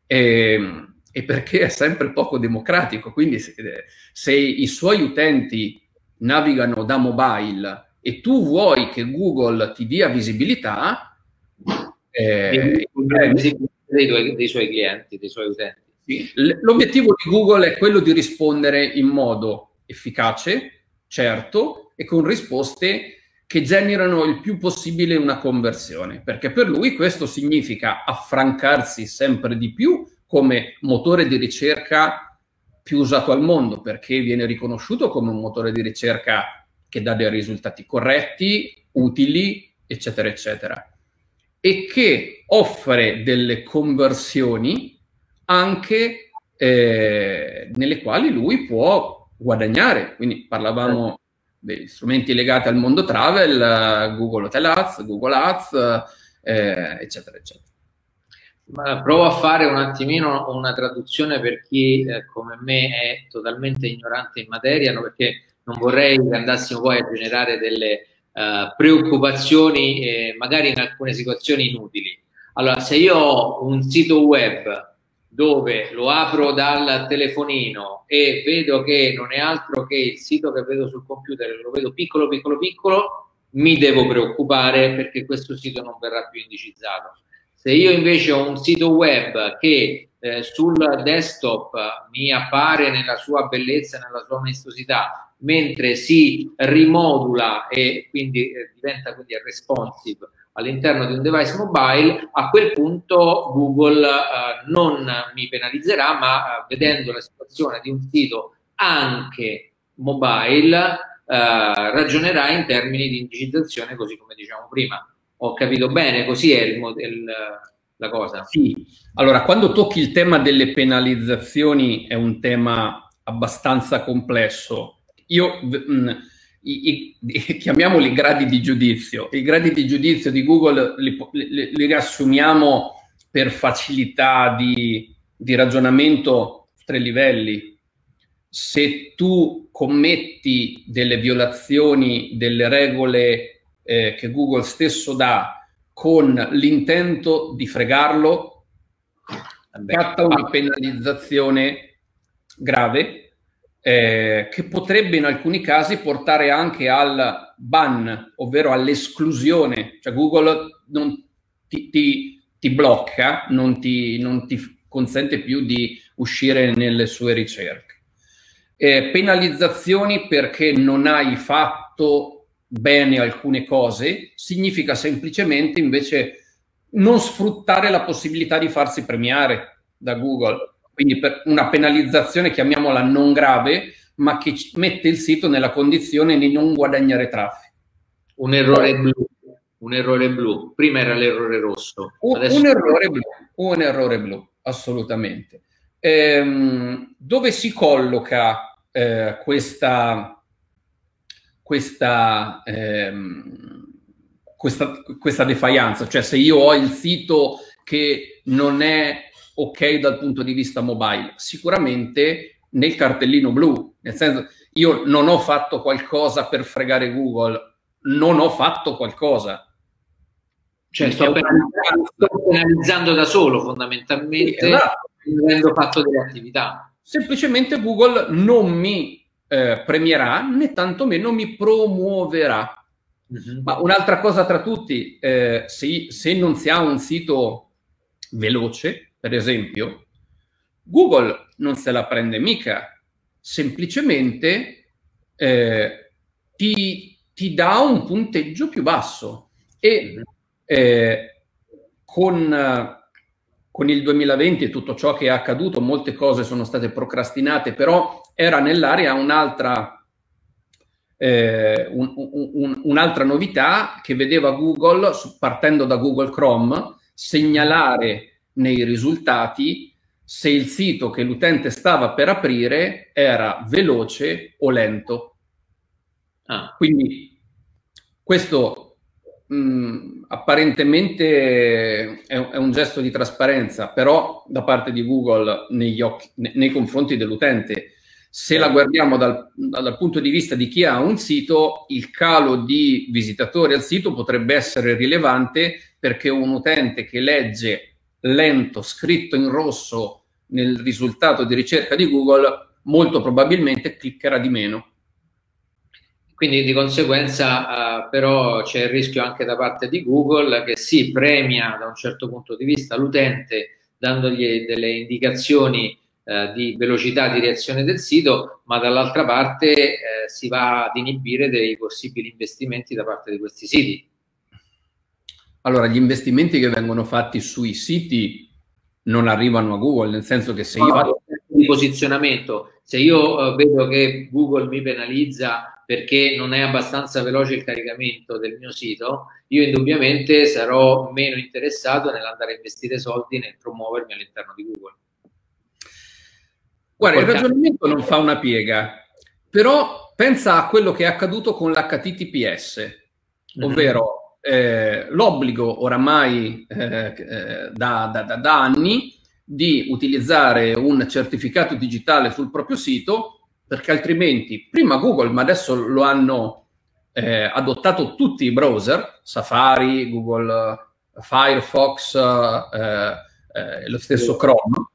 e, e perché è sempre poco democratico. Quindi se, se i suoi utenti navigano da mobile e tu vuoi che Google ti dia visibilità, eh, dei, dei, dei suoi clienti, dei suoi utenti. L'obiettivo di Google è quello di rispondere in modo efficace, certo, e con risposte che generano il più possibile una conversione, perché per lui questo significa affrancarsi sempre di più come motore di ricerca più usato al mondo, perché viene riconosciuto come un motore di ricerca che dà dei risultati corretti, utili, eccetera, eccetera, e che offre delle conversioni anche eh, nelle quali lui può guadagnare. Quindi parlavamo degli strumenti legati al mondo travel, Google Hotel Ads, Google Ads, eh, eccetera, eccetera. Ma provo a fare un attimino una traduzione per chi eh, come me è totalmente ignorante in materia, no? perché non vorrei che andassimo poi a generare delle uh, preoccupazioni, eh, magari in alcune situazioni inutili. Allora, se io ho un sito web dove lo apro dal telefonino e vedo che non è altro che il sito che vedo sul computer, lo vedo piccolo, piccolo, piccolo, mi devo preoccupare perché questo sito non verrà più indicizzato. Se io invece ho un sito web che eh, sul desktop mi appare nella sua bellezza, nella sua maestosità, mentre si rimodula e quindi eh, diventa quindi responsive all'interno di un device mobile, a quel punto Google eh, non mi penalizzerà, ma eh, vedendo la situazione di un sito anche mobile, eh, ragionerà in termini di indicizzazione, così come diciamo prima. Ho capito bene, così è il, il, la cosa. Sì, allora quando tocchi il tema delle penalizzazioni è un tema abbastanza complesso. Io mh, i, i, chiamiamoli gradi di giudizio. I gradi di giudizio di Google li, li, li riassumiamo per facilità di, di ragionamento tre livelli. Se tu commetti delle violazioni delle regole eh, che Google stesso dà con l'intento di fregarlo, scatta una penalizzazione grave eh, che potrebbe in alcuni casi portare anche al ban, ovvero all'esclusione, cioè Google non ti, ti, ti blocca, non ti, non ti, consente più di uscire nelle sue ricerche. Eh, penalizzazioni perché non hai fatto bene alcune cose significa semplicemente invece non sfruttare la possibilità di farsi premiare da Google quindi per una penalizzazione, chiamiamola non grave, ma che mette il sito nella condizione di non guadagnare traffico. Un errore blu, un errore blu. Prima era l'errore rosso. Un, un errore blu, un errore blu, assolutamente. Ehm, dove si colloca eh, questa, questa, ehm, questa, questa defianza? Cioè se io ho il sito che non è ok dal punto di vista mobile? Sicuramente nel cartellino blu, nel senso io non ho fatto qualcosa per fregare Google, non ho fatto qualcosa. Cioè sto penalizzando, sto penalizzando da solo fondamentalmente, esatto. avendo fatto delle attività. Semplicemente Google non mi eh, premierà né tantomeno mi promuoverà. Mm-hmm. Ma un'altra cosa tra tutti, eh, se, se non si ha un sito veloce, per esempio, Google non se la prende mica, semplicemente eh, ti, ti, dà un punteggio più basso. E eh, con, con il 2020 e tutto ciò che è accaduto, molte cose sono state procrastinate, però era nell'area un'altra, eh, un, un, un'altra novità che vedeva Google, partendo da Google Chrome, segnalare nei risultati se il sito che l'utente stava per aprire era veloce o lento. Ah. Quindi questo mh, mm, apparentemente è, è, un gesto di trasparenza, però da parte di Google negli occhi, nei confronti dell'utente, se la guardiamo dal, dal, punto di vista di chi ha un sito, il calo di visitatori al sito potrebbe essere rilevante perché un utente che legge lento scritto in rosso nel risultato di ricerca di Google, molto probabilmente cliccherà di meno. Quindi di conseguenza uh, però c'è il rischio anche da parte di Google che si premia da un certo punto di vista l'utente dandogli delle indicazioni eh, di velocità di reazione del sito, ma dall'altra parte eh, si va ad inibire dei possibili investimenti da parte di questi siti. Allora, gli investimenti che vengono fatti sui siti non arrivano a Google, nel senso che se io... Di posizionamento, se io eh, vedo che Google mi penalizza perché non è abbastanza veloce il caricamento del mio sito, io indubbiamente sarò meno interessato nell'andare a investire soldi nel promuovermi all'interno di Google. Guarda, il ragionamento non fa una piega, però pensa a quello che è accaduto con l'HTTPS, mhm. ovvero eh, l'obbligo oramai eh, eh, da, da, da, da anni di utilizzare un certificato digitale sul proprio sito perché altrimenti prima Google, ma adesso lo hanno eh, adottato tutti i browser, Safari, Google Firefox, eh, eh, lo stesso Chrome.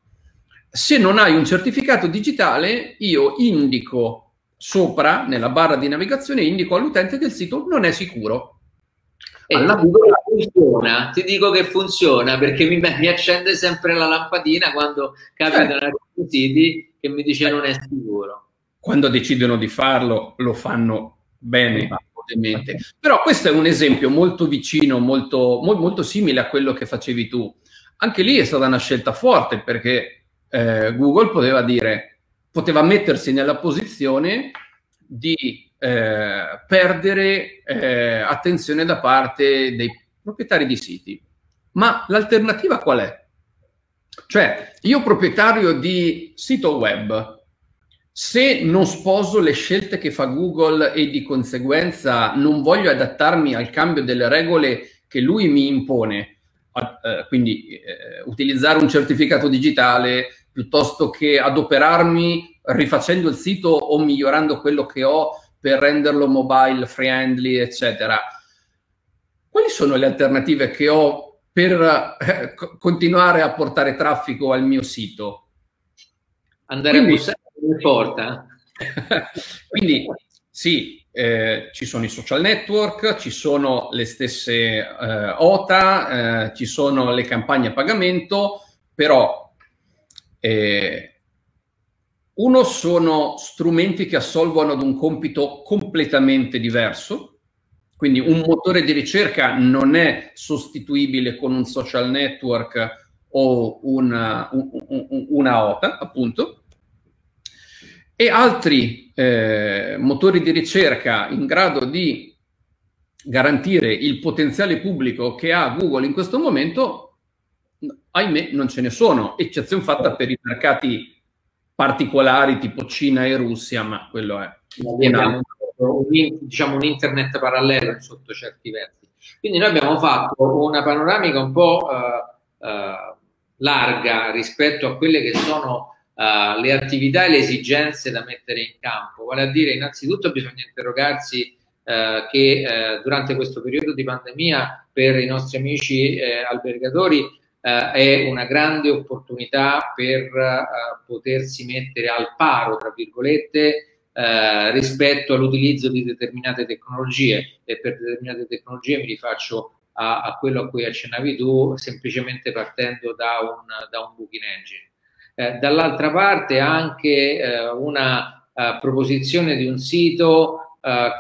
Se non hai un certificato digitale, io indico sopra, nella barra di navigazione, indico all'utente che il sito non è sicuro. Alla Google funziona, ti dico che funziona perché mi, mi accende sempre la lampadina quando capitano certo. siti che mi dice non è sicuro quando decidono di farlo lo fanno bene, ovviamente. Però questo è un esempio molto vicino, molto, molto, molto simile a quello che facevi tu. Anche lì è stata una scelta forte perché eh, Google poteva dire, poteva mettersi nella posizione di eh, perdere eh, attenzione da parte dei proprietari di siti. Ma l'alternativa qual è? Cioè, io proprietario di sito web, se non sposo le scelte che fa Google e di conseguenza non voglio adattarmi al cambio delle regole che lui mi impone, eh, quindi eh, utilizzare un certificato digitale piuttosto che adoperarmi rifacendo il sito o migliorando quello che ho per renderlo mobile friendly, eccetera. Quali sono le alternative che ho per eh, continuare a portare traffico al mio sito? Andare Quindi, a bussare porta. <laughs> Quindi sì, eh, ci sono i social network, ci sono le stesse eh, OTA, eh, ci sono le campagne a pagamento, però eh, uno sono strumenti che assolvono ad un compito completamente diverso, quindi un motore di ricerca non è sostituibile con un social network o una, un, un, una OTA, appunto, e altri eh, motori di ricerca in grado di garantire il potenziale pubblico che ha Google in questo momento, ahimè, non ce ne sono, eccezione fatta per i mercati particolari tipo Cina e Russia, ma quello è un, diciamo un internet parallelo sotto certi versi. Quindi noi abbiamo fatto una panoramica un po' uh, uh, larga rispetto a quelle che sono uh, le attività e le esigenze da mettere in campo. Vale a dire, innanzitutto bisogna interrogarsi uh, che uh, durante questo periodo di pandemia per i nostri amici albergatori è una grande opportunità per potersi mettere al paro, tra virgolette, rispetto all'utilizzo di determinate tecnologie e per determinate tecnologie mi rifaccio a, a, quello a cui accennavi tu, semplicemente partendo da un, da un booking engine. Eh, dall'altra parte anche eh, una uh, proposizione di un sito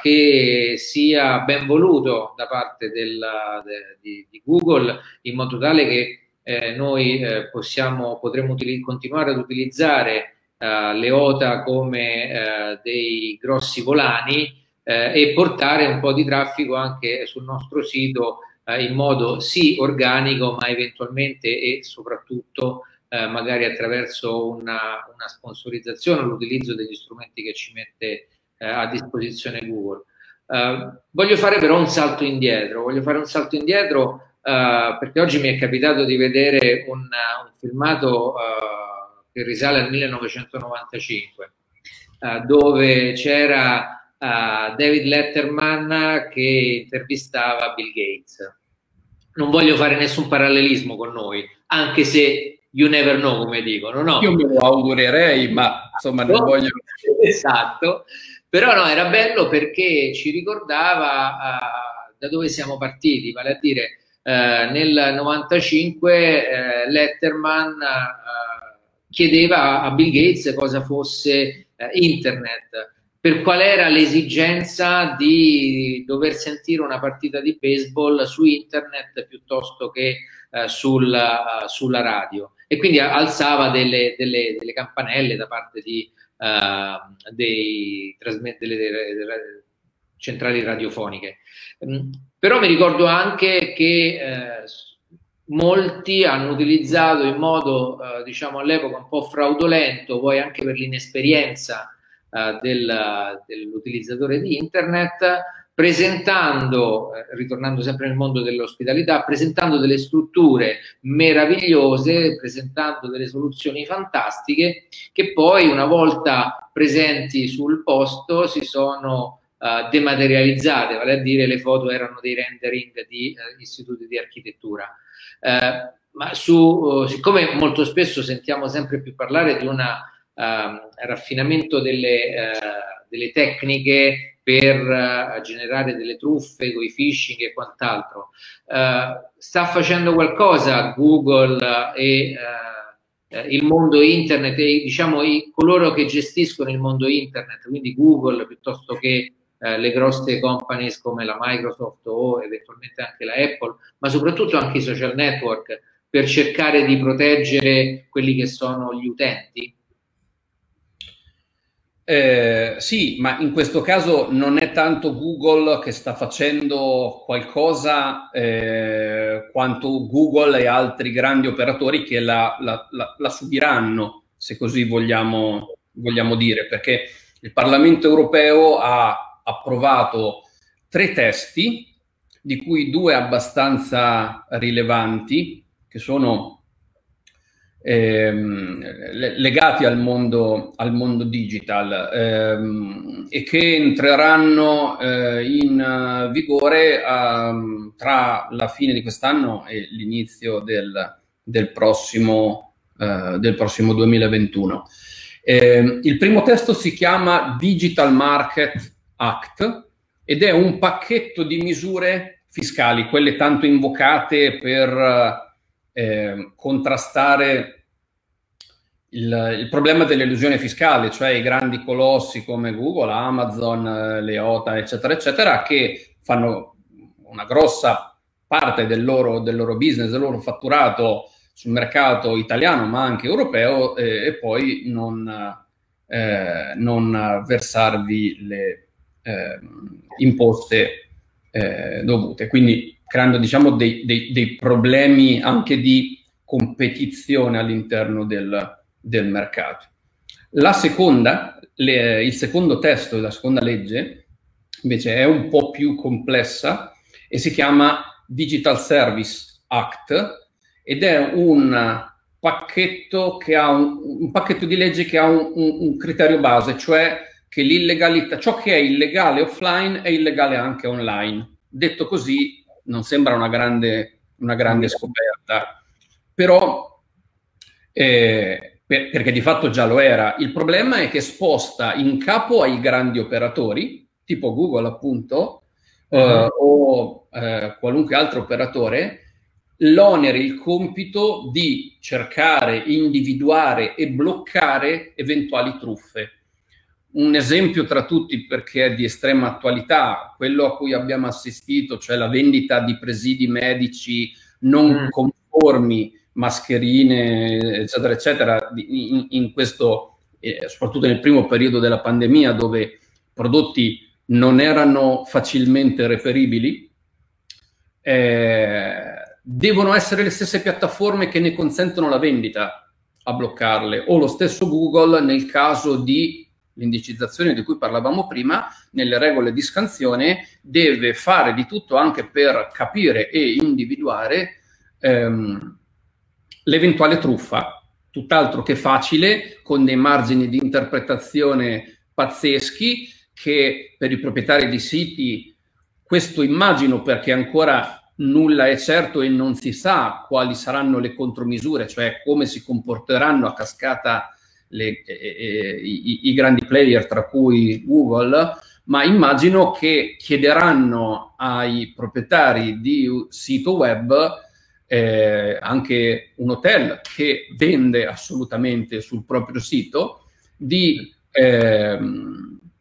che sia ben voluto da parte del, de, di, di, Google in modo tale che eh, noi eh, possiamo, potremo utili- continuare ad utilizzare le OTA come dei grossi volani e portare un po' di traffico anche sul nostro sito in modo sì organico ma eventualmente e soprattutto eh, magari attraverso una, una sponsorizzazione l'utilizzo degli strumenti che ci mette eh, a disposizione Google. Eh, voglio fare però un salto indietro, voglio fare un salto indietro eh, perché oggi mi è capitato di vedere un, un filmato eh, che risale al 1995 dove c'era David Letterman che intervistava Bill Gates. Non voglio fare nessun parallelismo con noi, anche se you never know, come dicono. No? Io me lo augurerei, ma insomma non voglio... <laughs> Esatto, però no, era bello perché ci ricordava uh, da dove siamo partiti, vale a dire uh, nel 95 uh, Letterman chiedeva a Bill Gates cosa fosse eh, internet, per qual era l'esigenza di dover sentire una partita di baseball su internet piuttosto che eh, sulla, sulla, radio e quindi alzava delle, delle, delle campanelle da parte di, dei, delle, delle, centrali radiofoniche. Però mi ricordo anche che eh, molti hanno utilizzato in modo, eh, diciamo all'epoca un po' fraudolento, poi anche per l'inesperienza eh, del, dell'utilizzatore di internet, presentando, eh, ritornando sempre nel mondo dell'ospitalità, presentando delle strutture meravigliose, presentando delle soluzioni fantastiche che poi una volta presenti sul posto si sono uh, dematerializzate, vale a dire le foto erano dei rendering di uh, istituti di architettura. Uh, ma su, siccome molto spesso sentiamo sempre più parlare di un ehm, raffinamento delle, delle tecniche per generare delle truffe con i phishing e quant'altro. Uh, sta facendo qualcosa Google e uh, il mondo internet e diciamo i, coloro che gestiscono il mondo internet, quindi Google piuttosto che le grosse companies come la Microsoft o eventualmente anche la Apple, ma soprattutto anche i social network per cercare di proteggere quelli che sono gli utenti? Eh, sì, ma in questo caso non è tanto Google che sta facendo qualcosa eh, quanto Google e altri grandi operatori che la, la, la, la subiranno, se così vogliamo, vogliamo, dire, perché il Parlamento europeo ha approvato tre testi, di cui due abbastanza rilevanti, che sono ehm, legati al mondo, al mondo digital ehm, e che entreranno eh, in vigore um, tra la fine di quest'anno e l'inizio del, del, prossimo, eh, del prossimo 2021. Eh, il primo testo si chiama Digital Market Act ed è un pacchetto di misure fiscali, quelle tanto invocate per eh, contrastare il, il, problema dell'illusione fiscale, cioè i grandi colossi come Google, Amazon, eh, Leota, eccetera, eccetera, che fanno una grossa parte del loro, del loro business, del loro fatturato sul mercato italiano, ma anche europeo, eh, e poi non, eh, non versarvi le eh, imposte eh, dovute. Quindi creando diciamo, dei, dei, dei problemi anche di competizione all'interno del, del mercato. La seconda, le, il secondo testo della seconda legge invece è un po' più complessa e si chiama Digital Service Act ed è un pacchetto, che ha un, un pacchetto di legge che ha un, un, un criterio base, cioè che l'illegalità, ciò che è illegale offline è illegale anche online. Detto così, non sembra una grande, una grande scoperta, però eh, per, perché di fatto già lo era. Il problema è che sposta in capo ai grandi operatori, tipo Google appunto, uh-huh. o eh, qualunque altro operatore, l'onere, il compito di cercare, individuare e bloccare eventuali truffe. Un esempio tra tutti perché è di estrema attualità, quello a cui abbiamo assistito, cioè la vendita di presidi medici non mm. conformi mascherine, eccetera, eccetera, in, in questo, eh, soprattutto nel primo periodo della pandemia, dove prodotti non erano facilmente reperibili, eh, devono essere le stesse piattaforme che ne consentono la vendita a bloccarle, o lo stesso Google nel caso di l'indicizzazione di cui parlavamo prima, nelle regole di scansione, deve fare di tutto anche per capire e individuare ehm, l'eventuale truffa, tutt'altro che facile, con dei margini di interpretazione pazzeschi che per i proprietari di siti, questo immagino perché ancora nulla è certo e non si sa quali saranno le contromisure, cioè come si comporteranno a cascata le, eh, eh, i, i, grandi player, tra cui Google, ma immagino che chiederanno ai proprietari di sito web eh, anche un hotel che vende assolutamente sul proprio sito, di eh,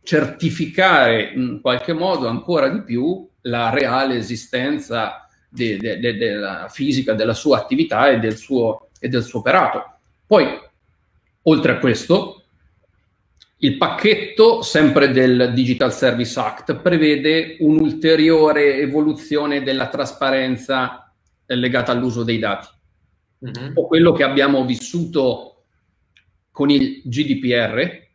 certificare in qualche modo ancora di più la reale esistenza de, de, de, della fisica della sua attività e del suo, e del suo operato. Poi, oltre a questo, il pacchetto, sempre del Digital Service Act, prevede un'ulteriore evoluzione della trasparenza legata all'uso dei dati. Mm-hmm. O quello che abbiamo vissuto con il GDPR,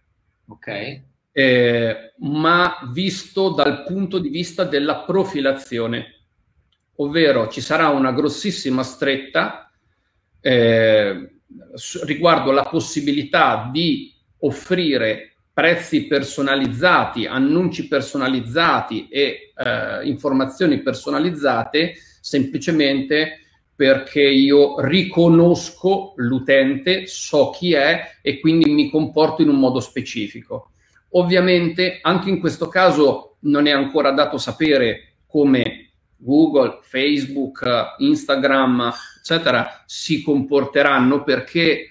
okay. eh, ma visto dal punto di vista della profilazione, ovvero ci sarà una grossissima stretta eh, riguardo la possibilità di offrire prezzi personalizzati, annunci personalizzati e eh, informazioni personalizzate semplicemente perché io riconosco l'utente, so chi è e quindi mi comporto in un modo specifico. Ovviamente anche in questo caso non è ancora dato sapere come Google, Facebook, Instagram, eccetera, si comporteranno perché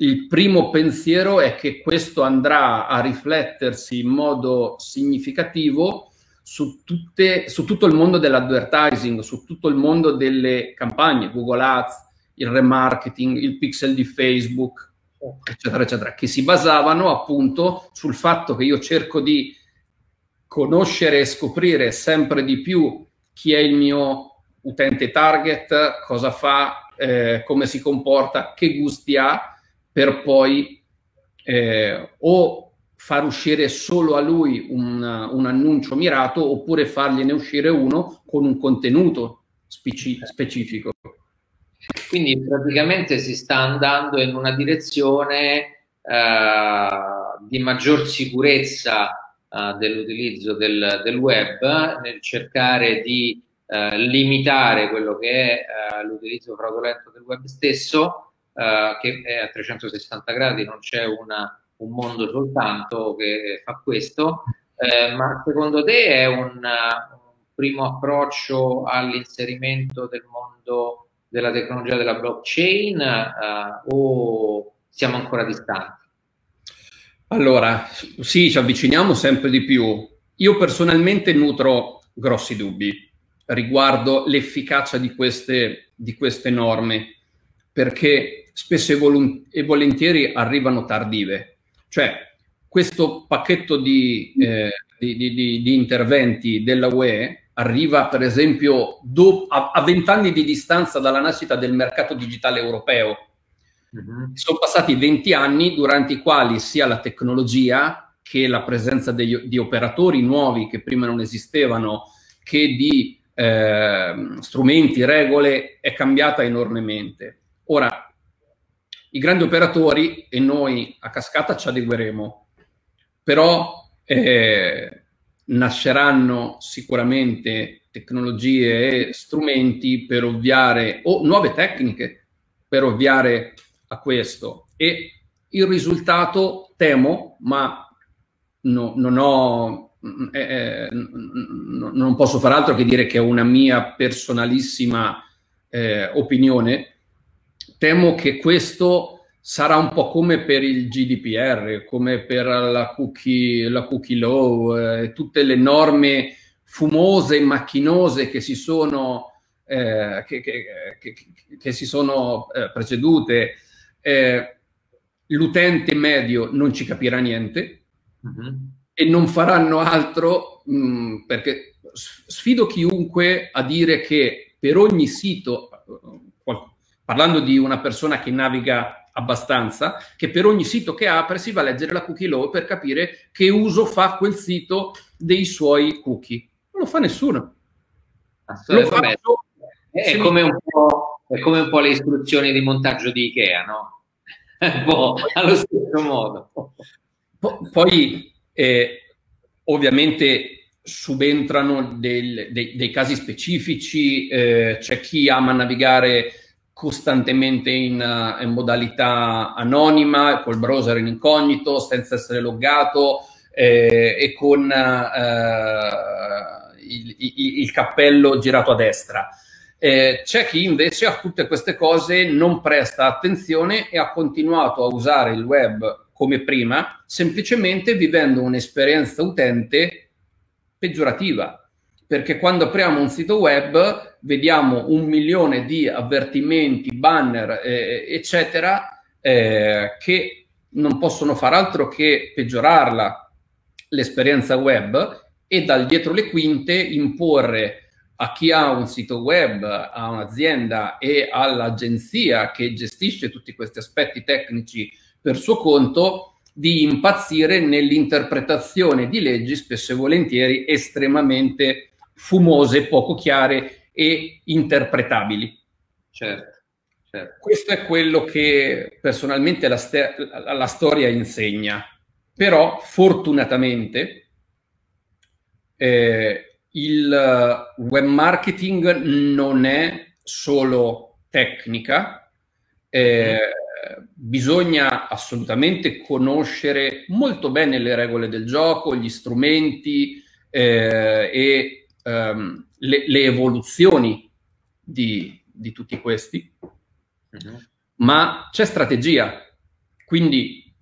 il primo pensiero è che questo andrà a riflettersi in modo significativo su, tutte, su tutto il mondo dell'advertising, su tutto il mondo delle campagne, Google Ads, il remarketing, il pixel di Facebook, eccetera, eccetera, che si basavano appunto sul fatto che io cerco di conoscere e scoprire sempre di più chi è il mio utente target, cosa fa, eh, come si comporta, che gusti ha, per poi eh, o far uscire solo a lui un, un, annuncio mirato oppure fargliene uscire uno con un contenuto speci- specifico. Quindi praticamente si sta andando in una direzione eh, di maggior sicurezza eh, dell'utilizzo del, del, web nel cercare di eh, limitare quello che è eh, l'utilizzo fraudolento del web stesso, che è a 360 gradi, non c'è una, un mondo soltanto che fa questo, ma secondo te è un, un primo approccio all'inserimento del mondo della tecnologia della blockchain o siamo ancora distanti? Allora, sì, ci avviciniamo sempre di più. Io personalmente nutro grossi dubbi riguardo l'efficacia di queste, di queste norme, perché spesso e, volentieri arrivano tardive. Cioè, questo pacchetto di, eh, di, di, interventi della UE arriva, per esempio, do- a vent'anni di distanza dalla nascita del mercato digitale europeo Uh-huh. Sono passati 20 anni durante i quali sia la tecnologia che la presenza degli, di operatori nuovi che prima non esistevano, che di eh, strumenti, regole, è cambiata enormemente. Ora, i grandi operatori, e noi a cascata ci adegueremo, però eh, nasceranno sicuramente tecnologie e strumenti per ovviare, o nuove tecniche per ovviare a questo e il risultato temo, ma no, non ho eh, eh non posso fare altro che dire che è una mia personalissima eh, opinione. Temo che questo sarà un po' come per il GDPR, come per la cookie, la cookie law, eh, tutte le norme fumose e macchinose che si sono, eh, che, che, che, si sono eh, precedute eh, l'utente medio non ci capirà niente uh-huh. e non faranno altro mh, mm, perché sfido chiunque a dire che per ogni sito, parlando di una persona che naviga abbastanza, che per ogni sito che apre si va a leggere la cookie law per capire che uso fa quel sito dei suoi cookie. Non lo fa nessuno. Lo faccio, è, come un po', è come un po' le istruzioni di montaggio di Ikea, no? <laughs> boh, allo stesso modo. Poi, eh, ovviamente, subentrano del, dei, dei, casi specifici, eh, c'è chi ama navigare costantemente in, in, modalità anonima, col browser in incognito, senza essere loggato eh, e con eh, il, il, il, cappello girato a destra. Eh, c'è chi invece a tutte queste cose non presta attenzione e ha continuato a usare il web come prima, semplicemente vivendo un'esperienza utente peggiorativa. Perché quando apriamo un sito web vediamo un milione di avvertimenti, banner, eh, eccetera, eh, che non possono far altro che peggiorarla l'esperienza web e dal dietro le quinte imporre a chi ha un sito web, a un'azienda e all'agenzia che gestisce tutti questi aspetti tecnici per suo conto, di impazzire nell'interpretazione di leggi spesso e volentieri estremamente fumose, poco chiare e interpretabili. Certo, certo. Questo è quello che personalmente la, st- la storia insegna. Però fortunatamente eh, il eh, web marketing non è solo tecnica, eh, bisogna assolutamente conoscere molto bene le regole del gioco, gli strumenti eh, e ehm, le, le, evoluzioni di, di tutti questi, uh-huh. ma c'è strategia. Quindi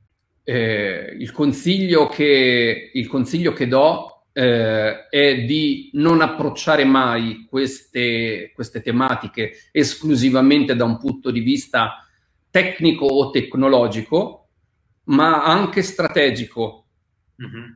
eh, il, consiglio che, il consiglio che do eh, è di non approcciare mai queste, queste tematiche esclusivamente da un punto di vista tecnico o tecnologico, ma anche strategico. Mm-hmm.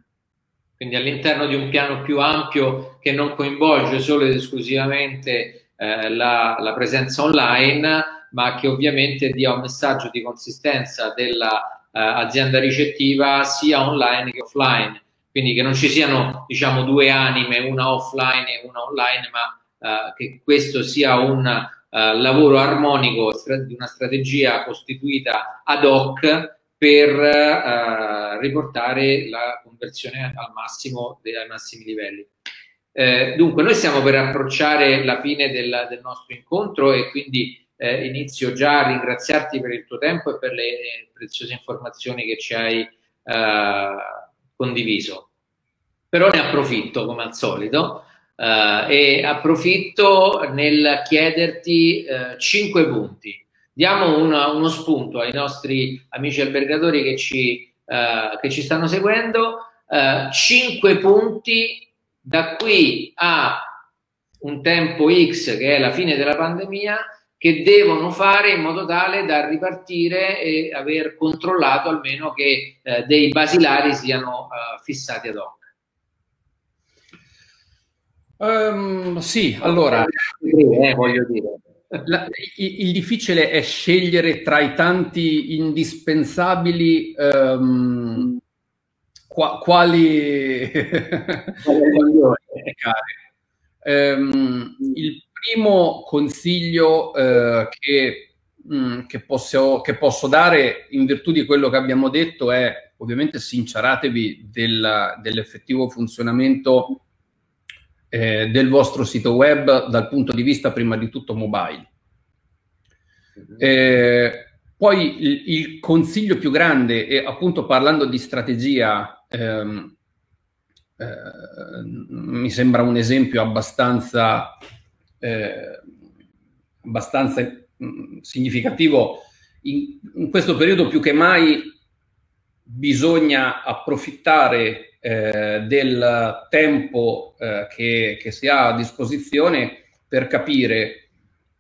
Quindi all'interno di un piano più ampio che non coinvolge solo ed esclusivamente eh, la, la, presenza online, ma che ovviamente dia un messaggio di consistenza dell'azienda eh, ricettiva sia online che offline quindi che non ci siano diciamo due anime, una offline e una online, ma uh, che questo sia un uh, lavoro armonico di una strategia costituita ad hoc per uh, riportare la conversione al massimo, ai massimi livelli. Eh, dunque, noi stiamo per approcciare la fine del, del nostro incontro e quindi eh, inizio già a ringraziarti per il tuo tempo e per le preziose informazioni che ci hai eh, condiviso. Però ne approfitto come al solito eh, e approfitto nel chiederti eh, 5 punti. Diamo una, uno spunto ai nostri amici albergatori che ci, eh, che ci stanno seguendo. 5 eh, punti da qui a un tempo X che è la fine della pandemia che devono fare in modo tale da ripartire e aver controllato almeno che eh, dei basilari siano eh, fissati ad hoc. Um, sì, allora, eh, voglio dire. La, il, il, difficile è scegliere tra i tanti indispensabili um, qua, quali, <laughs> um, il primo consiglio uh, che, um, che, posso, che, posso, dare in virtù di quello che abbiamo detto è ovviamente sinceratevi del, dell'effettivo funzionamento eh, del vostro sito web dal punto di vista prima di tutto mobile. Mhm. Eh, poi il, il, consiglio più grande, e appunto parlando di strategia, ehm, eh, mi sembra un esempio abbastanza, eh, abbastanza mh, mm, significativo. In, in questo periodo più che mai bisogna approfittare eh, del tempo eh, che, che, si ha a disposizione per capire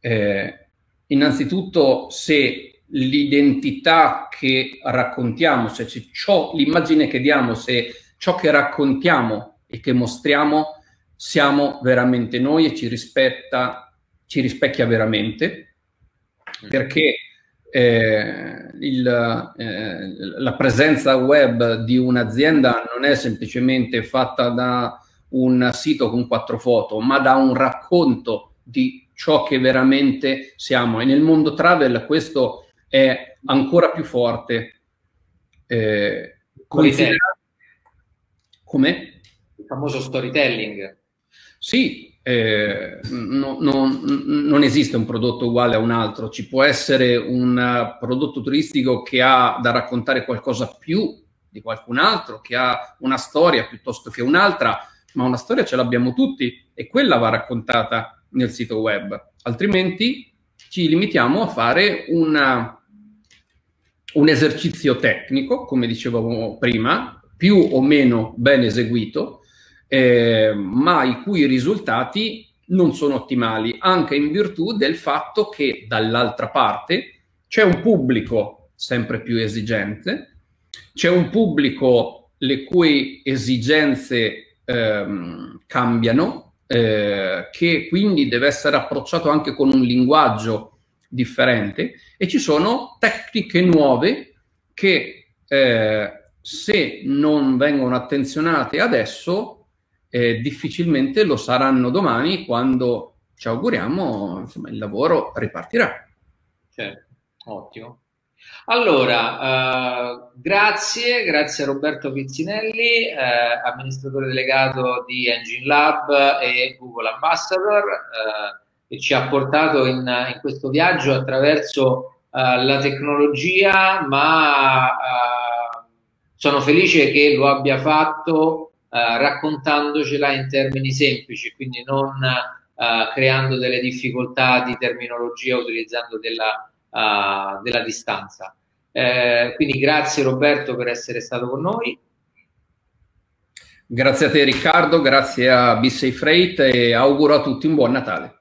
eh, innanzitutto se l'identità che raccontiamo, se ciò, l'immagine che diamo, se ciò che raccontiamo e che mostriamo siamo veramente noi e ci rispetta, ci rispecchia veramente, perché eh, il, eh, la presenza web di un'azienda non è semplicemente fatta da un sito con quattro foto, ma da un racconto di ciò che veramente siamo. E nel mondo travel questo è ancora più forte. Eh, Come? Il famoso storytelling. Sì, eh, no, no, non esiste un prodotto uguale a un altro, ci può essere un prodotto turistico che ha da raccontare qualcosa più di qualcun altro, che ha una storia piuttosto che un'altra, ma una storia ce l'abbiamo tutti e quella va raccontata nel sito web, altrimenti ci limitiamo a fare una, un esercizio tecnico, come dicevamo prima, più o meno ben eseguito, eh, ma i cui risultati non sono ottimali, anche in virtù del fatto che dall'altra parte c'è un pubblico sempre più esigente, c'è un pubblico le cui esigenze ehm, cambiano, eh, che quindi deve essere approcciato anche con un linguaggio differente e ci sono tecniche nuove che eh, se non vengono attenzionate adesso eh, difficilmente lo saranno domani quando ci auguriamo insomma, il lavoro ripartirà. Certo, ottimo. Allora, uh, grazie, grazie a Roberto Pizzinelli, eh, amministratore delegato di Engine Lab e Google Ambassador, eh, che ci ha portato in, in questo viaggio attraverso uh, la tecnologia, ma uh, sono felice che lo abbia fatto eh, raccontandocela in termini semplici, quindi non uh, creando delle difficoltà di terminologia utilizzando della, uh, della distanza. Eh, quindi grazie Roberto per essere stato con noi. Grazie a te Riccardo, grazie a Bissei Freight e auguro a tutti un buon Natale.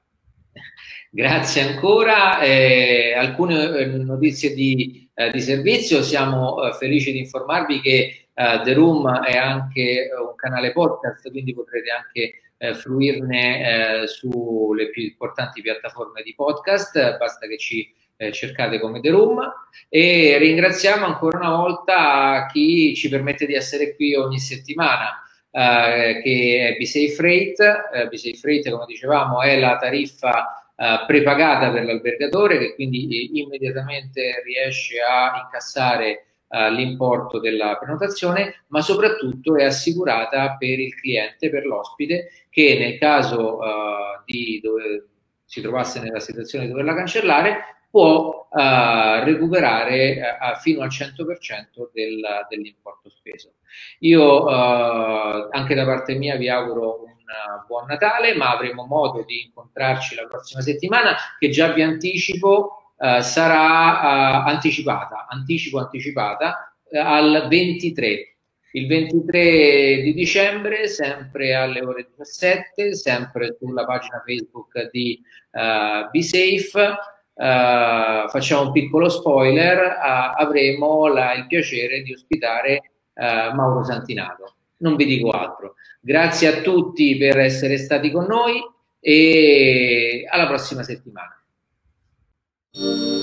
<laughs> Grazie ancora. Eh, alcune notizie di, eh, di servizio. Siamo eh, felici di informarvi che Uh, The Room è anche un canale podcast, quindi potrete anche uh, fruirne uh, sulle più importanti piattaforme di podcast, basta che ci cercate come The Room e ringraziamo ancora una volta chi ci permette di essere qui ogni settimana. che è B-Safe Freight, B-Safe Freight come dicevamo è la tariffa prepagata per l'albergatore che quindi immediatamente riesce a incassare uh, l'importo della prenotazione, ma soprattutto è assicurata per il cliente, per l'ospite, che nel caso uh, di dove si trovasse nella situazione di doverla cancellare, può uh, recuperare uh, fino al 100% del, dell'importo speso. Io uh, anche da parte mia vi auguro un buon Natale, ma avremo modo di incontrarci la prossima settimana che già vi anticipo eh, sarà uh, anticipata, anticipo anticipata, uh, al 23. Il 23 di dicembre, sempre alle ore 17, sempre sulla pagina Facebook di uh, Be Safe, facciamo un piccolo spoiler, avremo la, il piacere di ospitare Mauro Santinato. Non vi dico altro. Grazie a tutti per essere stati con noi e alla prossima settimana. Thank you.